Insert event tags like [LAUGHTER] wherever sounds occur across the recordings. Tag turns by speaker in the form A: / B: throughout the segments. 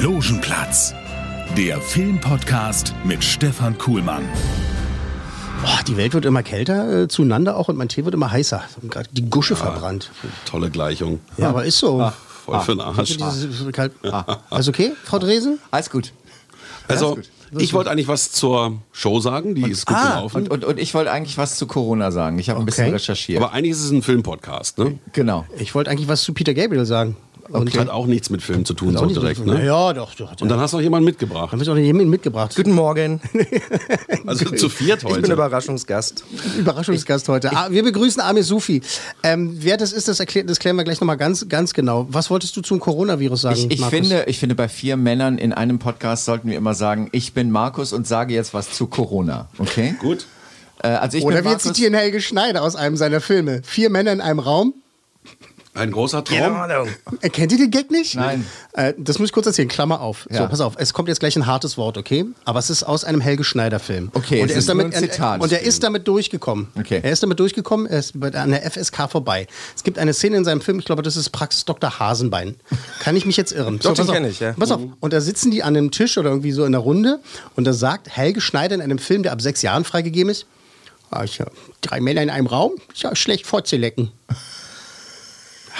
A: Logenplatz, der Filmpodcast mit Stefan Kuhlmann.
B: Boah, die Welt wird immer kälter äh, zueinander auch und mein Tee wird immer heißer. Gerade die Gusche verbrannt.
C: Tolle Gleichung.
B: Ja, aber ist so.
C: Voll für den Arsch.
B: Also, dieses, kalt. Alles okay, Frau Dresen?
D: Alles gut.
C: Also,
D: gut.
C: ich wollte eigentlich was zur Show sagen, die ist gut
B: ah,
C: gelaufen.
D: Und, und, und ich wollte eigentlich was zu Corona sagen. Ich habe ein bisschen
B: Okay.
D: recherchiert.
C: aber eigentlich ist es ein Filmpodcast, ne?
D: genau.
B: Ich wollte eigentlich was zu Peter Gabriel sagen. Und
C: Hat auch nichts mit Film zu tun, so
B: auch
C: direkt, ne?
B: Ja, doch. doch
C: Und dann hast du noch jemanden mitgebracht.
B: haben wir auch noch jemanden mitgebracht.
E: Guten Morgen. [LAUGHS]
C: Also zu viert
E: Ich bin
C: heute.
E: Überraschungsgast.
B: Überraschungsgast heute. Ah, wir begrüßen Amir Sufi. Ähm, wer das ist, das, erklärt, das klären wir gleich nochmal ganz, ganz genau. Was wolltest du zum Coronavirus sagen,
D: Ich, ich,
B: Markus?
D: finde, ich finde, bei vier Männern in einem Podcast sollten wir immer sagen, ich bin Markus und sage jetzt was zu Corona. Okay?
C: Gut.
D: Äh, also ich
B: Oder
D: bin
B: wir
D: Markus.
B: zitieren Helge Schneider aus einem seiner Filme. Vier Männer in einem Raum.
C: Ein großer Traum.
B: Erkennt ihr den Gag nicht?
D: Nein.
B: Äh, das muss ich kurz erzählen. Klammer auf. So,
D: Ja.
B: pass auf. Es kommt jetzt gleich ein hartes Wort, okay? Aber es ist aus einem Helge Schneider-Film.
D: Okay,
B: und
D: es
B: er
D: ist
B: damit,
D: Zitat.
B: Und er ist damit durchgekommen.
D: Okay.
B: Er ist damit durchgekommen. Er ist bei- an der FSK vorbei. Es gibt eine Szene in seinem Film. Ich glaube, das ist Praxis Dr. Hasenbein. Kann ich mich jetzt irren?
E: Doch, den
B: pass auf.
E: kenn ich, ja.
B: Pass auf. Und da sitzen die an einem Tisch oder irgendwie so in der Runde. Und da sagt Helge Schneider in einem Film, der ab sechs Jahren freigegeben ist. Ah, ich, äh, drei Männer in einem Raum, ist ja schlecht vorzulecken.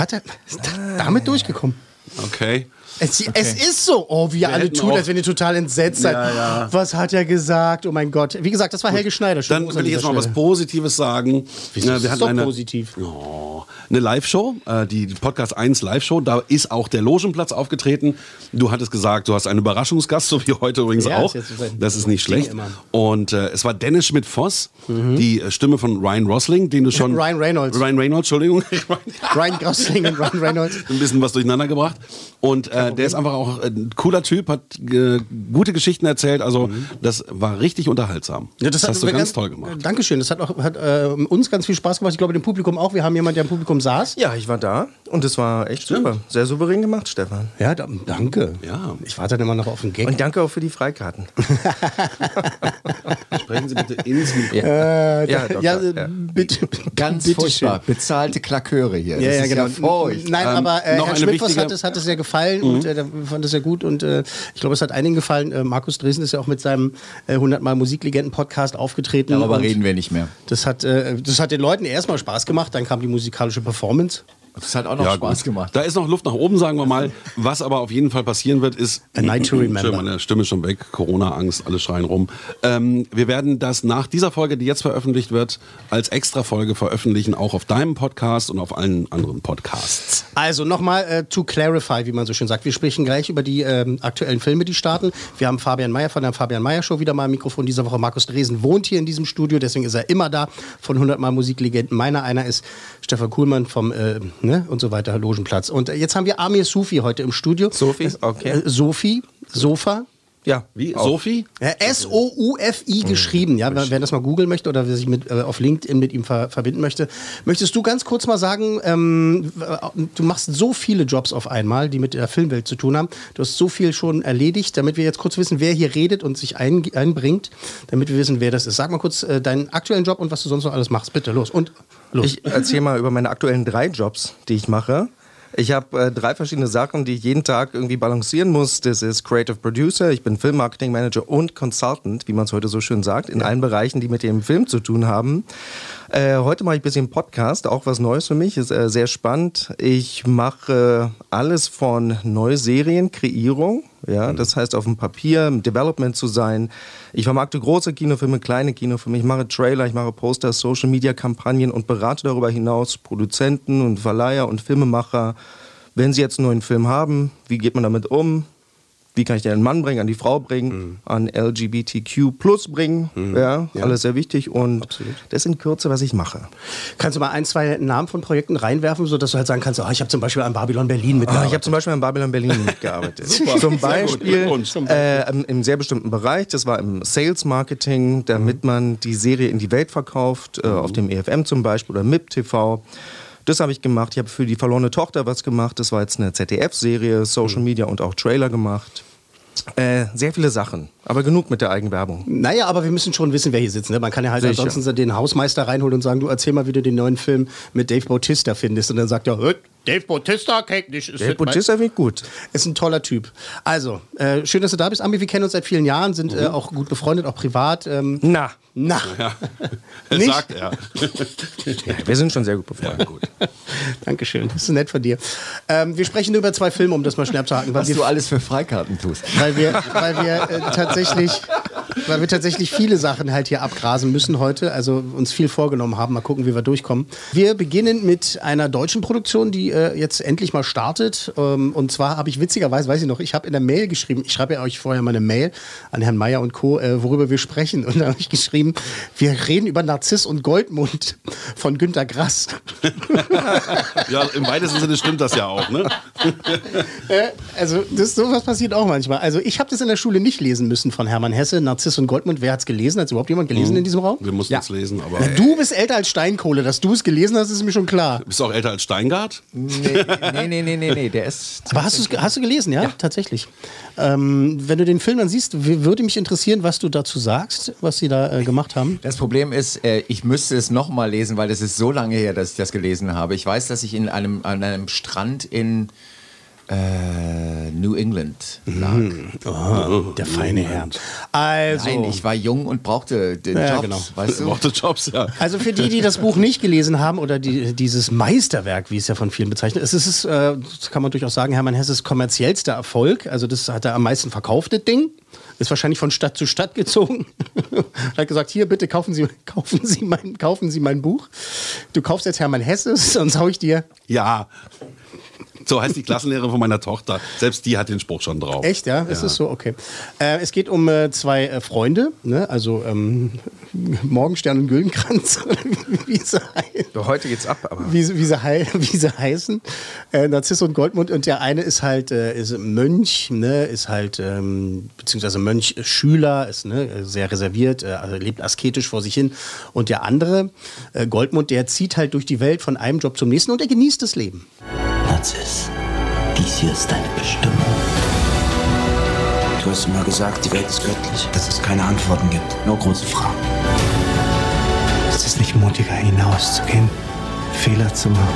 B: Hat er ist da- damit durchgekommen?
C: Okay.
B: Es, es ist so. Oh, wie ihr alle
C: auch-
B: als wenn ihr total entsetzt seid.
C: Ja, ja.
B: Was hat er gesagt? Oh mein Gott. Wie gesagt, das war Helge Schneider. Schönen
C: Dann will ich jetzt mal was. Positives sagen.
B: Ist
C: wir hatten
B: doch
C: eine,
B: positiv?
C: Oh, eine Live-Show, äh, die Podcast 1 Live-Show. Da ist auch der Logenplatz aufgetreten. Du hattest gesagt, du hast einen Überraschungsgast, so wie heute übrigens
B: Ja,
C: auch.
B: ist so
C: Das ist nicht schlecht.
B: immer.
C: Und äh, es war Dennis Schmidt-Voss, die äh, Stimme von Ryan Rosling, den du schon.
B: Ryan Reynolds.
C: Ryan Reynolds, Entschuldigung. [LAUGHS]
B: Ryan Gosling und Ryan Reynolds.
C: ein bisschen was durcheinander gebracht. Und äh, der ist einfach auch ein cooler Typ, hat äh, gute Geschichten erzählt. Also das war richtig unterhaltsam. das, hast du
B: mir
C: ganz, toll gemacht.
B: Dankeschön. Das hat, auch, hat äh, uns ganz viel Spaß gemacht. Ich glaube, dem Publikum auch. Wir haben jemanden, der im Publikum saß.
E: Ja, ich war da und es war echt super. Sehr souverän gemacht, Stefan.
B: Ja, da, danke.
C: Ja.
B: Ich warte dann immer noch auf den Gag.
E: Und danke auch für die Freikarten. [LAUGHS]
C: Sprechen Sie bitte ins Mikro.
B: äh,
E: Ja,
B: da,
E: doch,
B: ja,
E: ja.
B: äh, bitte.
D: Ganz
B: bitte
D: furchtbar.
B: schön.
D: Bezahlte Klaköre hier.
B: Ja,
D: das
B: ja,
D: ist
B: genau.
D: ja furchtbar.
B: Nein,
C: Ähm,
B: aber äh,
C: noch
B: Herr Schmidt,
C: wichtige-
B: hat es, hat es sehr gefallen und äh, der fand es sehr gut und äh, ich glaube, es hat einigen gefallen. Äh, Markus Dresen ist ja auch mit seinem äh, 100 Mal Musiklegenden-Podcast aufgetreten.
D: Darüber reden wir nicht mehr.
B: Das hat, äh, das hat den Leuten erstmal Spaß gemacht, dann kam die musikalische Performance.
D: Das hat auch noch
C: Ja,
D: Spaß
C: gut.
D: gemacht.
C: Da ist noch Luft nach oben, sagen wir mal. Was aber auf jeden Fall passieren wird, ist.
B: A Night to Remember.
C: Meine Stimme ist schon weg. Corona-Angst, alle schreien rum. Ähm, wir werden das nach dieser Folge, die jetzt veröffentlicht wird, als Extra-Folge veröffentlichen, auch auf deinem Podcast und auf allen anderen Podcasts.
B: Also nochmal äh, to clarify, wie man so schön sagt. Wir sprechen gleich über die ähm, aktuellen Filme, die starten. Wir haben Fabian Meyer von der Fabian Meyer Show wieder mal im Mikrofon diese Woche. Markus Dresen wohnt hier in diesem Studio, deswegen ist er immer da. Von 100 Mal Musiklegenden. Meiner einer ist Stefan Kuhlmann vom äh, ne, und so weiter Logenplatz. Und äh, jetzt haben wir Amir Sufi heute im Studio.
E: Sophie? Okay.
B: Äh, Sophie, Sofa.
E: Ja.
C: Wie?
E: Auch.
C: Sophie?
B: Ja, S-O-U-F-I geschrieben, ja, wer, wer das mal googeln möchte oder wer sich mit, äh, auf LinkedIn mit ihm ver verbinden möchte. Möchtest du ganz kurz mal sagen, ähm, äh, du machst so viele Jobs auf einmal, die mit der Filmwelt zu tun haben. Du hast so viel schon erledigt, damit wir jetzt kurz wissen, wer hier redet und sich ein, einbringt, damit wir wissen, wer das ist. Sag mal kurz äh, deinen aktuellen Job und was du sonst noch alles machst. Bitte, los. Und los.
E: Ich erzähle mal über meine aktuellen drei Jobs, die ich mache. Ich habe äh, drei verschiedene Sachen, die ich jeden Tag irgendwie balancieren muss. Das ist Creative Producer, ich bin Filmmarketing Manager und Consultant, wie man es heute so schön sagt, in allen Bereichen, die mit dem Film zu tun haben. Äh, heute mache ich ein bisschen Podcast, auch was Neues für mich, ist äh, sehr spannend. Ich mache alles von Neuserien, Kreierung, ja, das heißt auf dem Papier, im Development zu sein. Ich vermarkte große Kinofilme, kleine Kinofilme, ich mache Trailer, ich mache Poster, Social Media Kampagnen und berate darüber hinaus Produzenten und Verleiher und Filmemacher. Wenn sie jetzt einen neuen Film haben, wie geht man damit um? Wie kann ich den Mann bringen, an die Frau bringen, an LGBTQ plus bringen. Ja, alles sehr wichtig. Und das in Kürze, was ich mache.
B: Kannst du mal ein, zwei Namen von Projekten reinwerfen, sodass du halt sagen kannst, oh, ich habe zum Beispiel an Babylon Berlin
E: Ah,
B: mitgearbeitet.
E: ich habe zum Beispiel in Babylon Berlin mitgearbeitet. [LAUGHS]
C: Super,
E: Zum Beispiel äh, im, sehr bestimmten Bereich. Das war im Sales Marketing, damit man die Serie in die Welt verkauft, äh, auf dem EFM zum Beispiel oder MIP TV. Das habe ich gemacht. Ich habe für die verlorene Tochter was gemacht. Das war jetzt eine ZDF-Serie, Social Media und auch Trailer gemacht. Äh, sehr viele Sachen, aber genug mit der Eigenwerbung.
B: Naja, aber wir müssen schon wissen, wer hier sitzt. Ne? Man kann ja halt
E: Sicher.
B: ansonsten den Hausmeister reinholen und sagen, du erzähl mal, wie du den neuen Film mit Dave Bautista findest. Und dann sagt er, "Hä, Dave Bautista, kenn ich nicht. Mein-
E: Bautista finde ich gut.
B: Ist ein toller Typ. Also, äh, schön, dass du da bist. Ami, wir kennen uns seit vielen Jahren, sind äh, auch gut befreundet, auch privat. Ähm,
E: Na,
B: na,
C: Ja. [LAUGHS]
B: Nicht?
C: Sagt er.
E: ja, wir sind schon sehr gut befreundet.
C: Gut. [LAUGHS]
B: Dankeschön. Das ist nett von dir. Ähm, wir sprechen nur über zwei Filme, um das mal schnell abzuhaken. Weil
D: Was du alles für Freikarten tust.
B: weil wir, weil wir äh, tatsächlich, weil wir tatsächlich viele Sachen halt hier abgrasen müssen heute, also uns viel vorgenommen haben. Mal gucken, wie wir durchkommen. Wir beginnen mit einer deutschen Produktion, die äh, jetzt endlich mal startet. Ähm, und zwar habe ich witzigerweise, weiß ich noch, ich habe in der Mail geschrieben, ich schreibe ja euch vorher mal eine Mail an Herrn Meyer und Co., äh, worüber wir sprechen. Und da habe ich geschrieben, wir reden über Narziss und Goldmund von Günter Grass. [LAUGHS]
C: Ja, im weitesten Sinne stimmt das ja auch, ne?
B: Also, das, sowas passiert auch manchmal. Also, ich habe das in der Schule nicht lesen müssen von Hermann Hesse, Narziss und Goldmund. Wer hat es gelesen? Hat es überhaupt jemand gelesen in diesem Raum?
C: Wir mussten es lesen, aber.
B: Na, du bist älter als Steinkohle. Dass du es gelesen hast, ist mir schon klar.
C: Bist du auch älter als Steingart?
D: Nee, nee, nee, nee, nee, nee, der ist.
B: Aber hast, du's- hast du gelesen, ja? Tatsächlich. Ähm, wenn du den Film dann siehst, würde mich interessieren, was du dazu sagst, was sie da äh, gemacht haben.
D: Das Problem ist, äh, ich müsste es nochmal lesen, weil das ist so lange her, dass ich das gelesen habe. Ich weiß, dass ich in einem, an einem Strand in äh, New England lag.
B: Oh, der feine Herr. Also,
D: Nein, ich war jung und brauchte den
B: Ja,
D: Job,
B: genau.
D: weißt du?
C: Worte Jobs, ja.
B: Also für die, die das Buch nicht gelesen haben oder die, dieses Meisterwerk, wie es ja von vielen bezeichnet ist, es ist, äh, das kann man durchaus sagen, Hermann Hesses kommerziellster Erfolg. Also das hat er am meisten verkauft, das Ding. Ist wahrscheinlich von Stadt zu Stadt gezogen. [LAUGHS] hat gesagt, hier bitte kaufen Sie, [LAUGHS] kaufen Sie mein, kaufen Sie mein Buch. Du kaufst jetzt Hermann Hesse, sonst hau ich dir.
C: Ja. So heißt die Klassenlehrerin von meiner Tochter. Selbst die hat den Spruch schon drauf.
B: Echt, ja? Ist es so? Okay. Äh, es geht um äh, zwei äh, Freunde, ne? also ähm, [LAUGHS] Morgenstern und Güldenkranz, [LAUGHS] wie sie heißen.
E: Doch, heute geht's ab, aber.
B: wie, sie- wie, sie, hei [LAUGHS] wie sie heißen. Äh, Narziss und Goldmund. Und der eine ist halt äh, ist Mönch, ne? ist halt, ähm, beziehungsweise Mönch-Schüler, ist ne? sehr reserviert, äh, also lebt asketisch vor sich hin. Und der andere, äh, Goldmund, der zieht halt durch die Welt von einem Job zum nächsten und er genießt das Leben.
F: Narziss, dies hier ist deine Bestimmung. Du hast immer gesagt, die Welt ist göttlich, dass es keine Antworten gibt, nur große Fragen.
G: Ist es nicht mutiger, hinauszugehen, Fehler zu machen?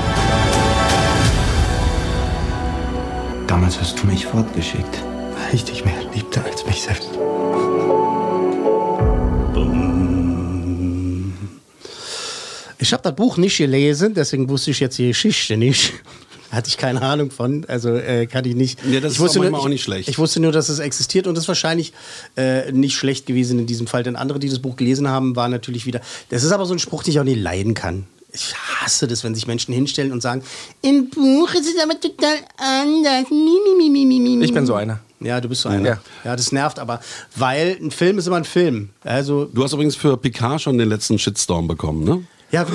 F: Damals hast du mich fortgeschickt.
G: Weil ich dich mehr liebte als mich selbst.
B: Ich habe das Buch nicht gelesen, deswegen wusste ich jetzt die Geschichte nicht. Hatte ich keine Ahnung von, also äh, kann ich nicht.
C: Ja, das
B: ich
C: ist
B: wusste
C: auch
B: nur,
C: auch nicht schlecht.
B: Ich wusste nur, dass es existiert und es ist wahrscheinlich äh, nicht schlecht gewesen in diesem Fall, denn andere, die das Buch gelesen haben, waren natürlich wieder. Das ist aber so ein Spruch, den ich auch nicht leiden kann. Ich hasse das, wenn sich Menschen hinstellen und sagen, im Buch ist es aber total anders. Mi, mi, mi, mi, mi, mi, mi.
E: Ich bin so einer.
B: Ja, du bist so einer.
E: Ja.
B: ja, das nervt aber, weil ein Film ist immer ein Film. Also
C: Du hast übrigens für Picard schon den letzten Shitstorm bekommen, ne?
B: Ja,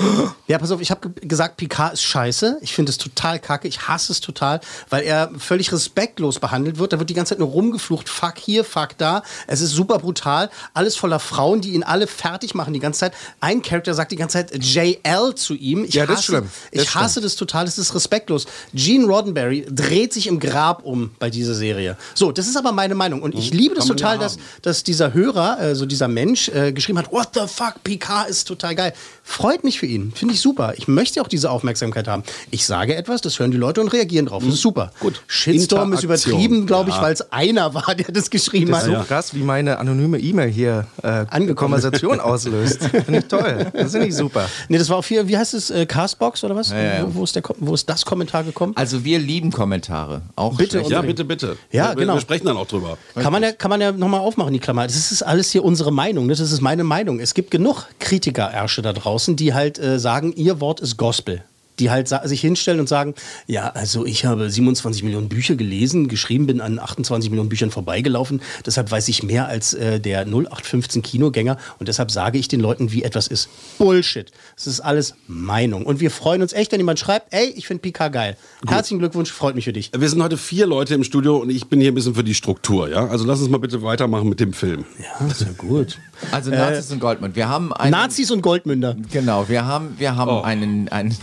B: ja, pass auf, ich habe gesagt, Picard ist scheiße. Ich finde es total kacke. Ich hasse es total, weil er völlig respektlos behandelt wird. Da wird die ganze Zeit nur rumgeflucht. Fuck hier, fuck da. Es ist super brutal. Alles voller Frauen, die ihn alle fertig machen die ganze Zeit. Ein Charakter sagt die ganze Zeit JL zu ihm. Ich
E: Ja, das ist
B: hasse,
E: schlimm. Das
B: ich hasse das total. Das ist respektlos. Gene Roddenberry dreht sich im Grab um bei dieser Serie. So, das ist aber meine Meinung. Und ich liebe das
C: Kann
B: total, dass, dass dieser Hörer, also dieser Mensch, äh, geschrieben hat, what the fuck, Picard ist total geil. Freut mich für ihn. Finde ich super. Ich möchte auch diese Aufmerksamkeit haben. Ich sage etwas, das hören die Leute und reagieren drauf. Das ist super. Gut. Shitstorm ist übertrieben, glaube ich,
C: Ja.
B: weil es einer war, der das geschrieben
E: Das ist
B: hat.
E: so krass, wie meine anonyme E-Mail hier äh,
B: Angekommen.
E: Konversation auslöst. Finde ich toll. Das finde ich super.
B: Nee, das war auf hier, wie heißt es, äh, Castbox oder was?
D: Ja, ja.
B: Wo, wo, ist der, wo ist das Kommentar gekommen?
D: Also wir lieben Kommentare. Auch
B: Bitte
C: Ja, bitte, bitte.
B: Ja,
C: wir,
B: genau.
C: Wir sprechen dann auch drüber.
B: Kann man ja, kann man ja nochmal aufmachen, die Klammer. Das ist alles hier unsere Meinung. Das ist meine Meinung. Es gibt genug Kritiker-Ärsche da draußen, die halt äh, sagen, ihr Wort ist Gospel. die halt sich hinstellen und sagen, ja, also ich habe 27 Millionen Bücher gelesen, geschrieben, bin an 28 Millionen Büchern vorbeigelaufen, deshalb weiß ich mehr als äh, der 0815 Kinogänger und deshalb sage ich den Leuten, wie etwas ist. Bullshit. Es ist alles Meinung. Und wir freuen uns echt, wenn jemand schreibt, ey, ich finde Picard geil. Herzlichen Glückwunsch, freut mich für dich.
C: Wir sind heute vier Leute im Studio und ich bin hier ein bisschen für die Struktur, ja? Also lass uns mal bitte weitermachen mit dem Film.
B: Ja, sehr gut.
D: Also Nazis und Goldmund. Wir haben einen,
B: Nazis und Goldmünder.
D: Genau, wir haben, wir haben
C: Oh.
D: einen, einen,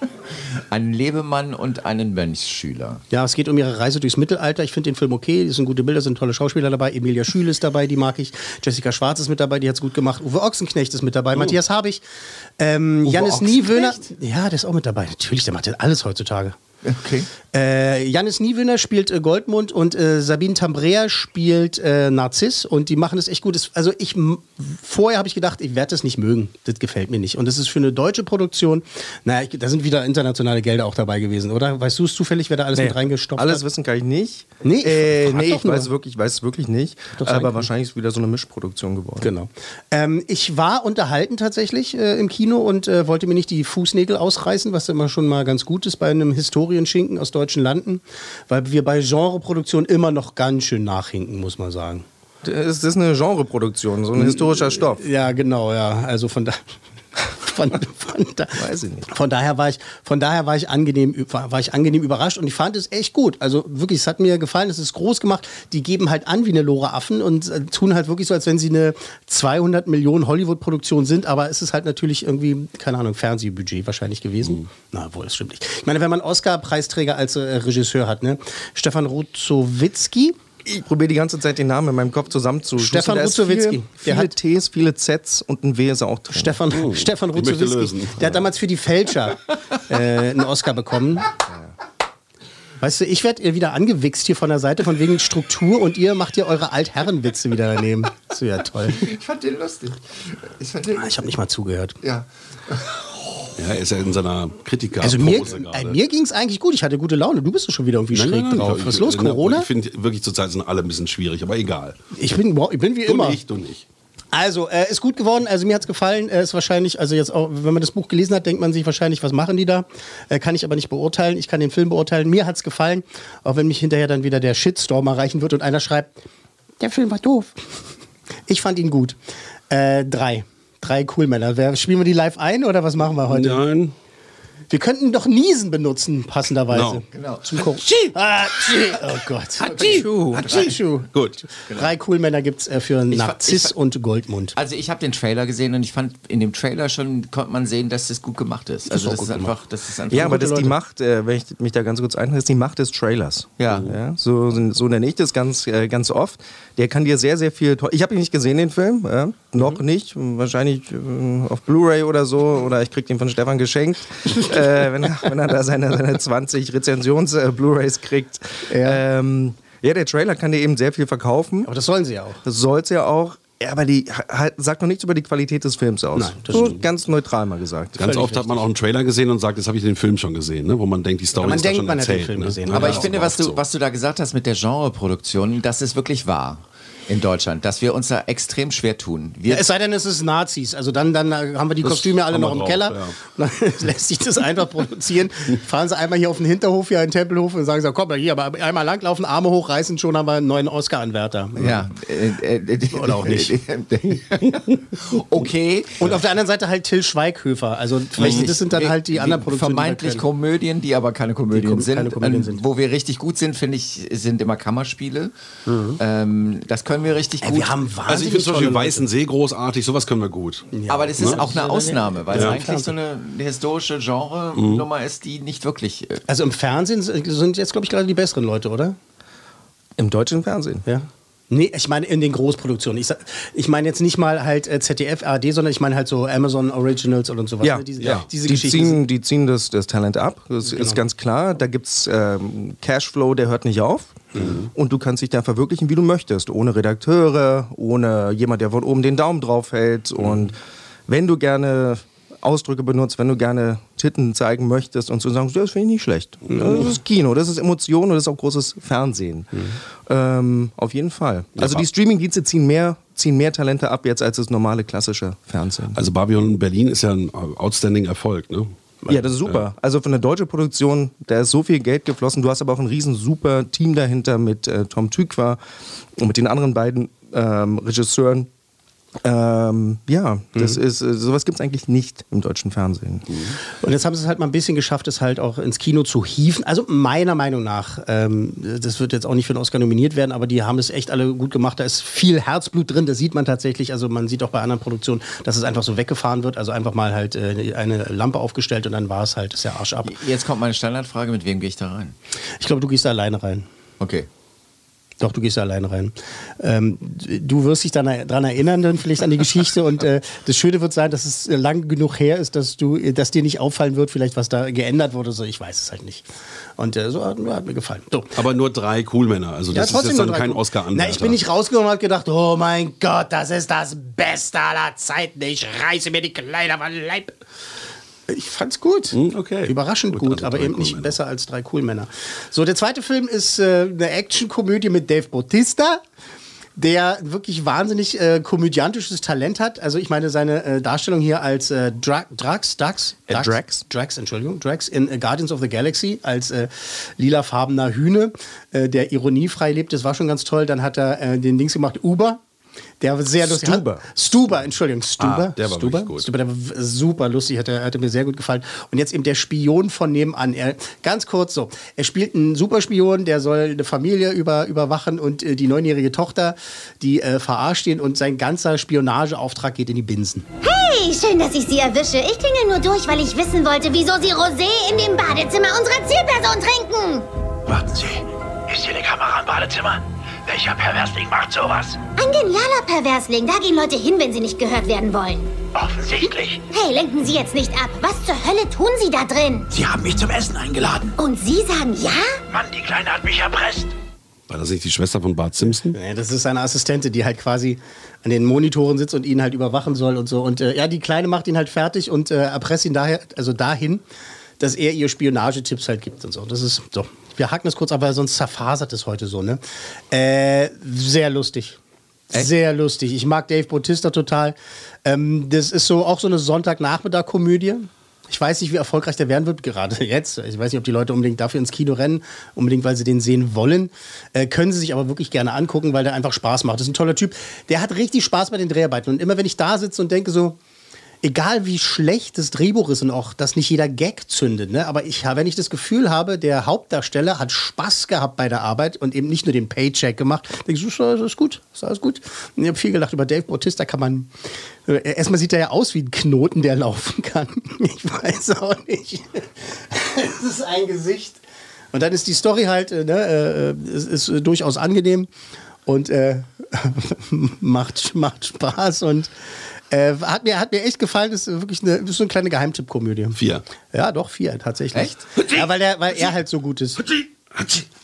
D: [LAUGHS] einen Lebemann und einen Mönchsschüler.
B: Ja, es geht um ihre Reise durchs Mittelalter. Ich finde den Film okay. Es sind gute Bilder, sind tolle Schauspieler dabei. Emilia Schüle ist dabei, die mag ich. Jessica Schwarz ist mit dabei, die hat es gut gemacht. Uwe Ochsenknecht ist mit dabei. Matthias Habig. Ähm, Janis Niewöhner. Ja, der ist auch mit dabei. Natürlich, der macht ja alles heutzutage.
D: Okay.
B: Äh, Janis Niewöhner spielt äh, Goldmund und äh, Sabine Tambrea spielt äh, Narziss und die machen es echt gut. Es- Also ich vorher habe ich gedacht, ich werde das nicht mögen. Das gefällt mir nicht. Und das ist für eine deutsche Produktion. Naja, ich, da sind wieder internationale Gelder auch dabei gewesen, oder? Weißt du es zufällig, wer da alles mit reingestopft
E: Alles
B: hat?
E: wissen kann ich nicht.
B: Nee,
E: äh,
B: frag
E: nee ich weiß, wirklich, ich weiß es wirklich nicht. Aber wahrscheinlich ist es wieder so eine Mischproduktion geworden.
B: Genau. Ähm, ich war unterhalten tatsächlich äh, im Kino und äh, wollte mir nicht die Fußnägel ausreißen, was immer schon mal ganz gut ist bei einem Historienschinken aus deutschen Landen, weil wir bei Genreproduktion immer noch ganz schön nachhinken, muss man sagen.
E: Es ist eine Genreproduktion, so ein historischer Stoff.
B: Ja, genau, ja. Also von da. Von, von, da, von daher war ich, von daher war ich angenehm, war, ich angenehm überrascht und ich fand es echt gut. Also wirklich, es hat mir gefallen, es ist groß gemacht. Die geben halt an wie eine Lore Affen und äh, tun halt wirklich so, als wenn sie eine 200 Millionen Hollywood-Produktion sind, aber es ist halt natürlich irgendwie, keine Ahnung, Fernsehbudget wahrscheinlich gewesen. Na, wohl, das stimmt nicht. Ich meine, wenn man Oscar-Preisträger als äh, Regisseur hat, ne? Stefan Ruzowitzki,
E: Ich probiere die ganze Zeit den Namen in meinem Kopf zusammenzuschlüsseln.
B: Stefan
E: Da ist
B: Ruzowitzki.
E: Viele,
B: hat-
E: T's, viele Z's und ein W ist auch drin.
B: Stefan, [LAUGHS] Stefan
C: möchte
B: Ruzowitzki.
C: lösen.
B: Der hat damals für die Fälscher [LAUGHS] äh, einen Oscar bekommen. Weißt du, ich werde ihr wieder angewichst hier von der Seite von wegen Struktur und ihr macht ihr eure Altherrenwitze wieder daneben. Das wäre ja toll.
D: Ich fand den lustig. Ich fand den
B: Ah, Ich habe nicht mal zugehört.
D: ja.
C: Ja, er ist ja in seiner kritiker
B: Also mir, äh, mir ging es eigentlich gut. Ich hatte gute Laune. Du bist doch schon wieder irgendwie schräg drauf. Was ist los, Corona?
C: Ich finde wirklich zurzeit sind alle ein bisschen schwierig, aber egal.
B: Ich bin, ich bin wie
C: Du
B: immer.
C: nicht, du nicht.
B: Also, äh, ist gut geworden. Also, mir hat's gefallen. Äh, ist wahrscheinlich, also jetzt auch, wenn man das Buch gelesen hat, denkt man sich wahrscheinlich, was machen die da? Äh, kann ich aber nicht beurteilen. Ich kann den Film beurteilen. Mir hat's gefallen. Auch wenn mich hinterher dann wieder der Shitstorm erreichen wird und einer schreibt, der Film war doof. Ich fand ihn gut. Äh, drei. Drei Coolmänner. Wer, spielen wir die live ein oder was machen wir heute?
C: Nein.
B: Wir könnten doch Niesen benutzen, passenderweise.
C: Genau.
D: Genau.
B: Zum Gucken. Hatschi! Oh Gott. Hatschi! Hatschi!
C: Gut.
B: Drei Coolmänner gibt's äh, für Narziss und Goldmund.
D: Also ich habe den Trailer gesehen und ich fand in dem Trailer schon konnte man sehen, dass das gut gemacht ist. Also das
B: gut
D: ist einfach, das ist einfach
E: Ja, aber das ist die
D: Leute.
E: Macht, äh, wenn ich mich da ganz kurz einhalte, ist die Macht des Trailers.
D: Ja.
E: ja so, so nenne ich das ganz, äh, ganz oft. Der kann dir sehr, sehr viel. Ich habe ihn nicht gesehen, den Film. Ja? Noch nicht. Wahrscheinlich äh, auf Blu-ray oder so. Oder ich krieg den von Stefan geschenkt. [LAUGHS] äh, wenn, er, wenn er da seine, seine 20 Rezensions-Blu-rays kriegt.
B: Ja.
E: Ähm, ja, der Trailer kann dir eben sehr viel verkaufen.
B: Aber das sollen sie ja auch.
E: Das soll es ja auch. Ja, aber die halt, sagt noch nichts über die Qualität des Films aus.
B: Nein, das
E: so ganz neutral mal gesagt.
C: Ganz
B: Völlig
C: oft hat man auch einen Trailer gesehen und sagt, jetzt habe ich den Film schon gesehen, ne? wo man denkt, die Story
B: man
C: ist da
B: denkt,
C: schon
B: man hat den
C: erzählt.
B: Film
C: ne?
B: gesehen.
D: Aber
B: Ja,
D: ich finde, was du,
C: so.
D: was du da gesagt hast mit der Genreproduktion, das ist wirklich wahr in Deutschland, dass wir uns da extrem schwer tun. Wir,
B: Ja, es sei denn, es ist Nazis. Also dann, dann äh, haben wir die Kostüme alle noch im
C: drauf,
B: Keller. Und [LAUGHS] dann lässt sich das einfach produzieren. Fahren sie einmal hier auf den Hinterhof, hier in den Tempelhof und sagen so, komm mal hier, aber einmal langlaufen, Arme hochreißen, schon haben wir einen neuen Oscar-Anwärter.
D: ja, äh, [LAUGHS] äh,
B: Oder auch nicht. [LAUGHS]
D: okay.
B: Und auf der anderen Seite halt Till Schweighöfer. Also vielleicht, das sind dann halt die anderen Produktionen.
D: Vermeintlich. Komödien, die aber keine Komödien
B: kom-
D: sind.
B: keine Komödien
D: Ähm,
B: sind.
D: Wo wir richtig gut sind, finde ich, sind immer Kammerspiele. Ähm, das können wir richtig
B: Ey,
D: gut.
B: wir haben wahnsinnig
C: Also ich finde zum Beispiel. Weißen See großartig, sowas können wir gut.
D: aber das ist
C: Ne?
D: auch eine Ausnahme, weil es
C: Ja.
D: eigentlich so eine historische Genre-Nummer ist, die nicht wirklich. Äh,
B: Also im Fernsehen sind jetzt, glaube ich, gerade die besseren Leute, oder?
E: Im deutschen Fernsehen.
B: Ja. Nee, ich meine in den Großproduktionen. Ich, ich meine jetzt nicht mal halt äh, ZDF, ARD, sondern ich meine halt so Amazon Originals und sowas.
E: Ja,
B: ne? diese,
E: ja.
B: diese
E: die
B: Geschichten. Genau.
E: ziehen, die ziehen das, das Talent ab, das ist ganz klar. Da gibt es ähm, Cashflow, der hört nicht auf.
B: Mhm.
E: Und du kannst dich da verwirklichen, wie du möchtest. Ohne Redakteure, ohne jemand, der von oben den Daumen drauf hält.
B: Mhm.
E: Und wenn du gerne Ausdrücke benutzt, wenn du gerne Titten zeigen möchtest und so sagen, das finde ich nicht schlecht.
B: Mhm.
E: Das ist Kino, das ist Emotion und das ist auch großes Fernsehen. Ähm, auf jeden Fall. Also die Streamingdienste ziehen mehr, ziehen mehr Talente ab jetzt als das normale klassische Fernsehen.
C: Also Babylon Berlin ist ja ein outstanding Erfolg, ne?
E: Ja, das ist super. Also von der deutschen Produktion, da ist so viel Geld geflossen. Du hast aber auch ein riesen super Team dahinter mit äh, Tom Tykwer und mit den anderen beiden ähm, Regisseuren. Ähm, ja, das ist, äh, sowas gibt es eigentlich nicht im deutschen Fernsehen.
B: Und jetzt haben sie es halt mal ein bisschen geschafft, es halt auch ins Kino zu hieven. Also meiner Meinung nach, ähm, das wird jetzt auch nicht für den Oscar nominiert werden, aber die haben es echt alle gut gemacht. Da ist viel Herzblut drin, das sieht man tatsächlich. Also man sieht auch bei anderen Produktionen, dass es einfach so weggefahren wird. Also einfach mal halt äh, eine Lampe aufgestellt und dann war es halt, ist der Arsch ab.
D: Jetzt kommt meine Standardfrage, mit wem gehe ich da rein?
B: Ich glaube, du gehst da alleine rein.
D: Okay.
B: Doch, du gehst da alleine rein. Ähm, du wirst dich dann daran erinnern, dann vielleicht an die Geschichte. Und äh, das Schöne wird sein, dass es äh, lang genug her ist, dass du, äh, dass dir nicht auffallen wird, vielleicht was da geändert wurde. So, ich weiß es halt nicht. Und äh, so hat, hat mir gefallen. So.
C: Aber nur drei Coolmänner. Also das ist
B: trotzdem
C: jetzt dann kein
B: Gute.
C: Oscar-Anwärter.
B: Na, ich bin nicht rausgekommen und hab gedacht, oh mein Gott, das ist das Beste aller Zeiten. Ich reiße mir die Kleider vom Leib. Ich fand's gut.
C: Hm, okay.
B: Überraschend gut,
C: also
B: aber eben nicht
C: Coolmänner.
B: besser als drei Coolmänner. So, der zweite Film ist äh, eine Actionkomödie mit Dave Bautista. Der wirklich wahnsinnig äh, komödiantisches Talent hat. Also ich meine seine äh, Darstellung hier als äh, Dra Drax, Dax,
E: Äh, Drax?
B: Drax, Entschuldigung, Drax in äh, Guardians of the Galaxy als äh, lilafarbener Hühne, der ironiefrei lebt. Das war schon ganz toll. Dann hat er den Dings gemacht, Uber. Der war sehr lustig.
E: Stuber.
B: Hat- Stuber, Entschuldigung, Stuber.
C: Ah, der war
B: Stuber,
C: wirklich gut.
B: Stuber, der war super lustig, hatte, hatte mir sehr gut gefallen. Und jetzt eben der Spion von nebenan. Er, ganz kurz so, er spielt einen Superspion, der soll eine Familie über, überwachen und äh, die neunjährige Tochter, die äh, verarscht ihn und sein ganzer Spionageauftrag geht in die Binsen.
H: Hey, schön, dass ich Sie erwische. Ich klingel nur durch, weil ich wissen wollte, wieso Sie Rosé in dem Badezimmer unserer Zielperson trinken.
F: Warten Sie, ist hier eine Kamera im Badezimmer? Welcher Perversling macht sowas?
H: Ein genialer Perversling. Da gehen Leute hin, wenn sie nicht gehört werden wollen.
F: Offensichtlich.
H: Hey, lenken Sie jetzt nicht ab. Was zur Hölle tun Sie da drin?
F: Sie haben mich zum Essen eingeladen.
H: Und Sie sagen ja?
F: Mann, die Kleine hat mich erpresst.
C: War das nicht die Schwester von Bart Simpson?
B: Ja, das ist seine Assistentin, die halt quasi an den Monitoren sitzt und ihn halt überwachen soll und so. Und äh, ja, die Kleine macht ihn halt fertig und äh, erpresst ihn daher, also dahin, dass er ihr Spionagetipps halt gibt und so. Das ist so. Wir hacken das kurz ab, weil sonst zerfasert es heute so, ne? Äh, sehr lustig. Sehr lustig. Ich mag Dave Bautista total. Ähm, das ist so auch so eine Sonntagnachmittag-Komödie. Ich weiß nicht, wie erfolgreich der werden wird, gerade [LAUGHS] jetzt. Ich weiß nicht, ob die Leute unbedingt dafür ins Kino rennen, unbedingt, weil sie den sehen wollen. Äh, können sie sich aber wirklich gerne angucken, weil der einfach Spaß macht. Das ist ein toller Typ. Der hat richtig Spaß bei den Dreharbeiten. Und immer wenn ich da sitze und denke so, egal wie schlecht das Drehbuch ist und auch, dass nicht jeder Gag zündet, ne? aber ich, wenn ich das Gefühl habe, der Hauptdarsteller hat Spaß gehabt bei der Arbeit und eben nicht nur den Paycheck gemacht, denke ich, das ist gut, das ist alles gut. Und ich habe viel gedacht, über Dave Bautista kann man, äh, erstmal sieht er ja aus wie ein Knoten, der [LAUGHS] laufen kann. Ich weiß auch nicht. Es ist ein Gesicht. Und dann ist die Story halt, äh, ne, äh, es ist äh, durchaus angenehm und äh, [LAUGHS] macht, macht Spaß und äh, hat, mir, hat mir echt gefallen. Das ist wirklich eine, ist so eine kleine Geheimtipp-Komödie.
C: Vier.
B: Ja, doch, vier tatsächlich. Echt? Ja, weil, der, weil er halt so gut ist.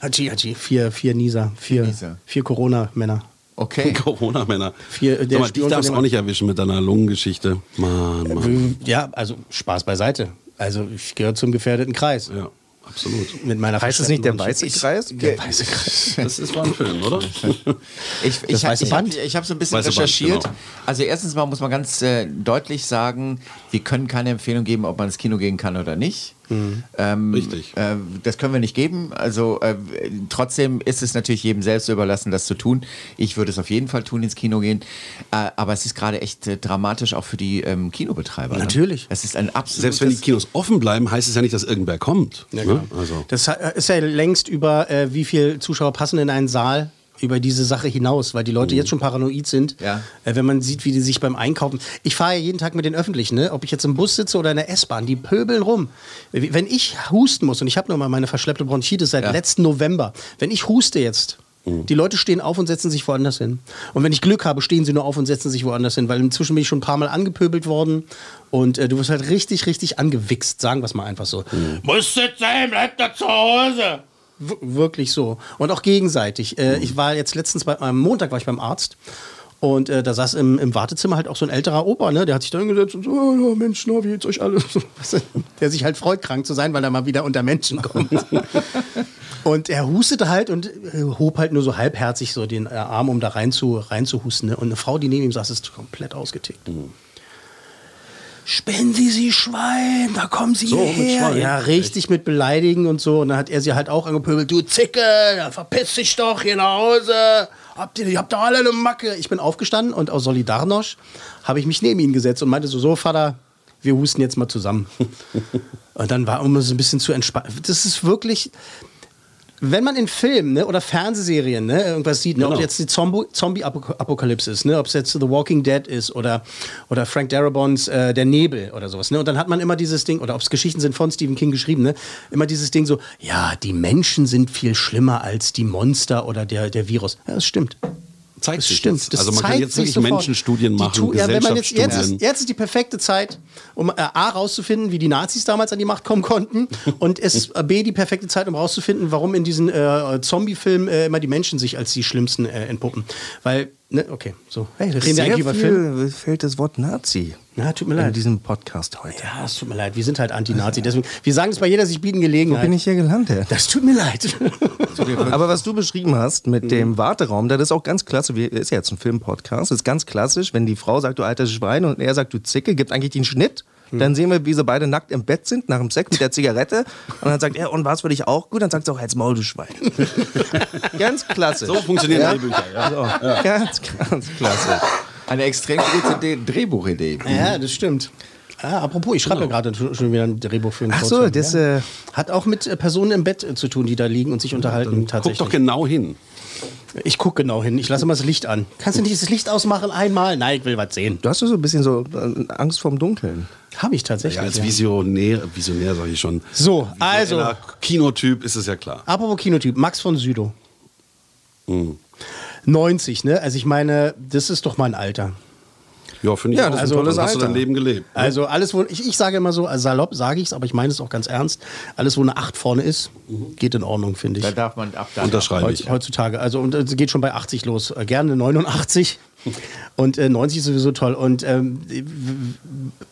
B: Hatschi, Hatschi. Vier, vier Nieser. Vier,
D: Nieser.
B: vier Corona-Männer.
D: Okay. [LAUGHS]
C: Corona-Männer.
B: Vier, der
C: Sag mal, dich darfst auch nicht erwischen mit deiner Lungengeschichte. Mann, Mann.
B: Ja, also Spaß beiseite. Also ich gehöre zum gefährdeten Kreis.
C: Ja, absolut.
B: Mit meiner
E: Heißt es nicht der weiße Kreis?
B: Der weiße Kreis.
C: Das ist war ein Film, oder? [LAUGHS]
D: Ich, ich,
B: weiße
D: ich habe
B: Band?
D: ich hab so ein bisschen
C: Weiße Band,
D: recherchiert.
C: genau.
D: Also erstens mal muss man ganz äh, deutlich sagen, wir können keine Empfehlung geben, ob man ins Kino gehen kann oder nicht. Ähm,
C: Richtig.
D: Äh, das können wir nicht geben. Also äh, trotzdem ist es natürlich jedem selbst überlassen, das zu tun. Ich würde es auf jeden Fall tun, ins Kino gehen. Äh, aber es ist gerade echt äh, dramatisch auch für die ähm, Kinobetreiber. ne?
B: Natürlich.
D: Es ist ein absolutes...
C: Selbst wenn die Kinos offen bleiben, heißt es ja nicht, dass irgendwer kommt.
B: Ja,
C: ne?
B: genau.
C: Also.
B: Das ist ja längst über, äh, wie viele Zuschauer passen in einen Saal, über diese Sache hinaus, weil die Leute jetzt schon paranoid sind,
D: Ja.
B: äh, wenn man sieht, wie die sich beim Einkaufen. Ich fahre ja jeden Tag mit den Öffentlichen, ne? ob ich jetzt im Bus sitze oder in der S-Bahn, die pöbeln rum. Wenn ich husten muss, und ich habe nur mal meine verschleppte Bronchitis seit
D: Ja.
B: letzten November, wenn ich huste jetzt,
C: Mhm.
B: die Leute stehen auf und setzen sich woanders hin. Und wenn ich Glück habe, stehen sie nur auf und setzen sich woanders hin, weil inzwischen bin ich schon ein paar Mal angepöbelt worden und äh, du wirst halt richtig, richtig angewichst, sagen wir es mal einfach so.
F: Muss das sein? Bleib doch zu Hause.
B: W wirklich so. Und auch gegenseitig. Äh, ich war jetzt letztens, bei, am Montag war ich beim Arzt. Und äh, da saß im, im Wartezimmer halt auch so ein älterer Opa, ne? Der hat sich da hingesetzt und so, oh, ja, Mensch, na, wie geht's euch alle? [LAUGHS] Der sich halt freut, krank zu sein, weil er mal wieder unter Menschen kommt. [LAUGHS] und er hustete halt und äh, hob halt nur so halbherzig so den äh, Arm, um da rein zu, rein zu husten. Ne? Und eine Frau, die neben ihm saß, ist komplett ausgetickt. Spinnen Sie, Sie Schwein, da kommen Sie
C: So,
B: hierher.
C: Schwein.
B: Ja, richtig mit Beleidigen und so. Und dann hat er sie halt auch angepöbelt. Du Zicke, verpiss dich doch hier nach Hause. Habt ihr, ihr habt doch alle eine Macke. Ich bin aufgestanden und aus Solidarność habe ich mich neben ihn gesetzt und meinte so, so Vater, wir husten jetzt mal zusammen. [LAUGHS] und dann war immer so ein bisschen zu entspannt. Das ist wirklich, wenn man in Filmen ne, oder Fernsehserien ne, irgendwas sieht, ne, ob
C: Genau.
B: jetzt die Zombie-Apokalypse ist, ne, ob es jetzt The Walking Dead ist oder, oder Frank Darabont's äh, Der Nebel oder sowas. Ne, und dann hat man immer dieses Ding, oder ob es Geschichten sind von Stephen King geschrieben, ne, immer dieses Ding so, ja, die Menschen sind viel schlimmer als die Monster oder der, der Virus. Ja, das stimmt.
C: Zeigt
B: Das
C: sich
B: stimmt.
C: jetzt.
B: Das
C: Also man kann jetzt wirklich
B: sofort.
C: Menschenstudien
B: Die
C: machen,
B: tu- ja, wenn man jetzt, jetzt, ist, jetzt ist die perfekte Zeit, um äh, A rauszufinden, wie die Nazis damals an die Macht kommen konnten [LAUGHS] und es ist äh, B die perfekte Zeit, um rauszufinden, warum in diesen äh, Zombie-Filmen äh, immer die Menschen sich als die Schlimmsten äh, entpuppen. Weil, ne, okay, so. Hey, wir reden
E: Sehr
B: eigentlich über Film.
E: fällt das Wort Nazi
B: Ja, tut mir
E: in
B: leid.
E: diesem Podcast heute.
B: Ja, es tut mir leid. Wir sind halt Anti-Nazi. Deswegen, wir sagen es bei jeder sich bieten Gelegenheit.
E: Wo bin ich hier gelandet? [LAUGHS]
B: Das tut mir leid. [LAUGHS]
E: Aber was du beschrieben hast mit dem Warteraum, das ist auch ganz klasse. Wir- Ist ja jetzt ein Filmpodcast. Das ist ganz klassisch, wenn die Frau sagt, du alter Schwein und er sagt, du Zicke, gibt eigentlich den Schnitt. Dann sehen wir, wie sie beide nackt im Bett sind, nach dem Sex mit der Zigarette. Und dann sagt er, und was für dich auch gut? Dann sagt sie auch, als Maul, du Schwein. [LAUGHS] ganz klassisch.
C: So funktionieren Drehbücher, ja.
E: So, Ganz, ganz klasse.
D: Eine extrem gute De- Drehbuchidee.
B: ja, das stimmt. Ah, apropos, ich schreibe ja gerade schon wieder ein Drehbuch für einen
E: Ach so, das,
B: ja.
E: äh,
B: Hat auch mit äh, Personen im Bett äh, zu tun, die da liegen und sich unterhalten.
C: Guck
B: tatsächlich.
C: doch genau hin.
B: Ich gucke genau hin. Ich lasse immer das Licht an. Kannst du nicht das Licht ausmachen einmal? Nein, ich will was sehen.
E: Du hast ja so ein bisschen so äh, Angst vorm Dunkeln.
B: Habe ich tatsächlich.
C: Ja, als
B: ja.
C: Visionär, Visionär sage ich schon.
B: So, also,
C: Kinotyp ist es ja klar.
B: apropos Kinotyp, Max von Südow.
C: Mhm.
B: 90, ne? Also ich meine, das ist doch mein Alter.
C: Ja, finde ich
E: Ja,
C: auch.
E: das
B: ist ein
E: tolles
C: hast du dein
E: Alter.
C: Leben gelebt.
B: Also alles, wo ich, ich sage immer so, also salopp sage ich es, aber ich meine es auch ganz ernst. Alles, wo eine 8 vorne ist, geht in Ordnung, finde ich.
D: Da darf man ab da.
C: Unterschreibe ich.
B: Heutz- Heutzutage. Also und es geht schon bei 80 los. Äh, gerne 89. Und äh, 90 ist sowieso toll. Und ähm,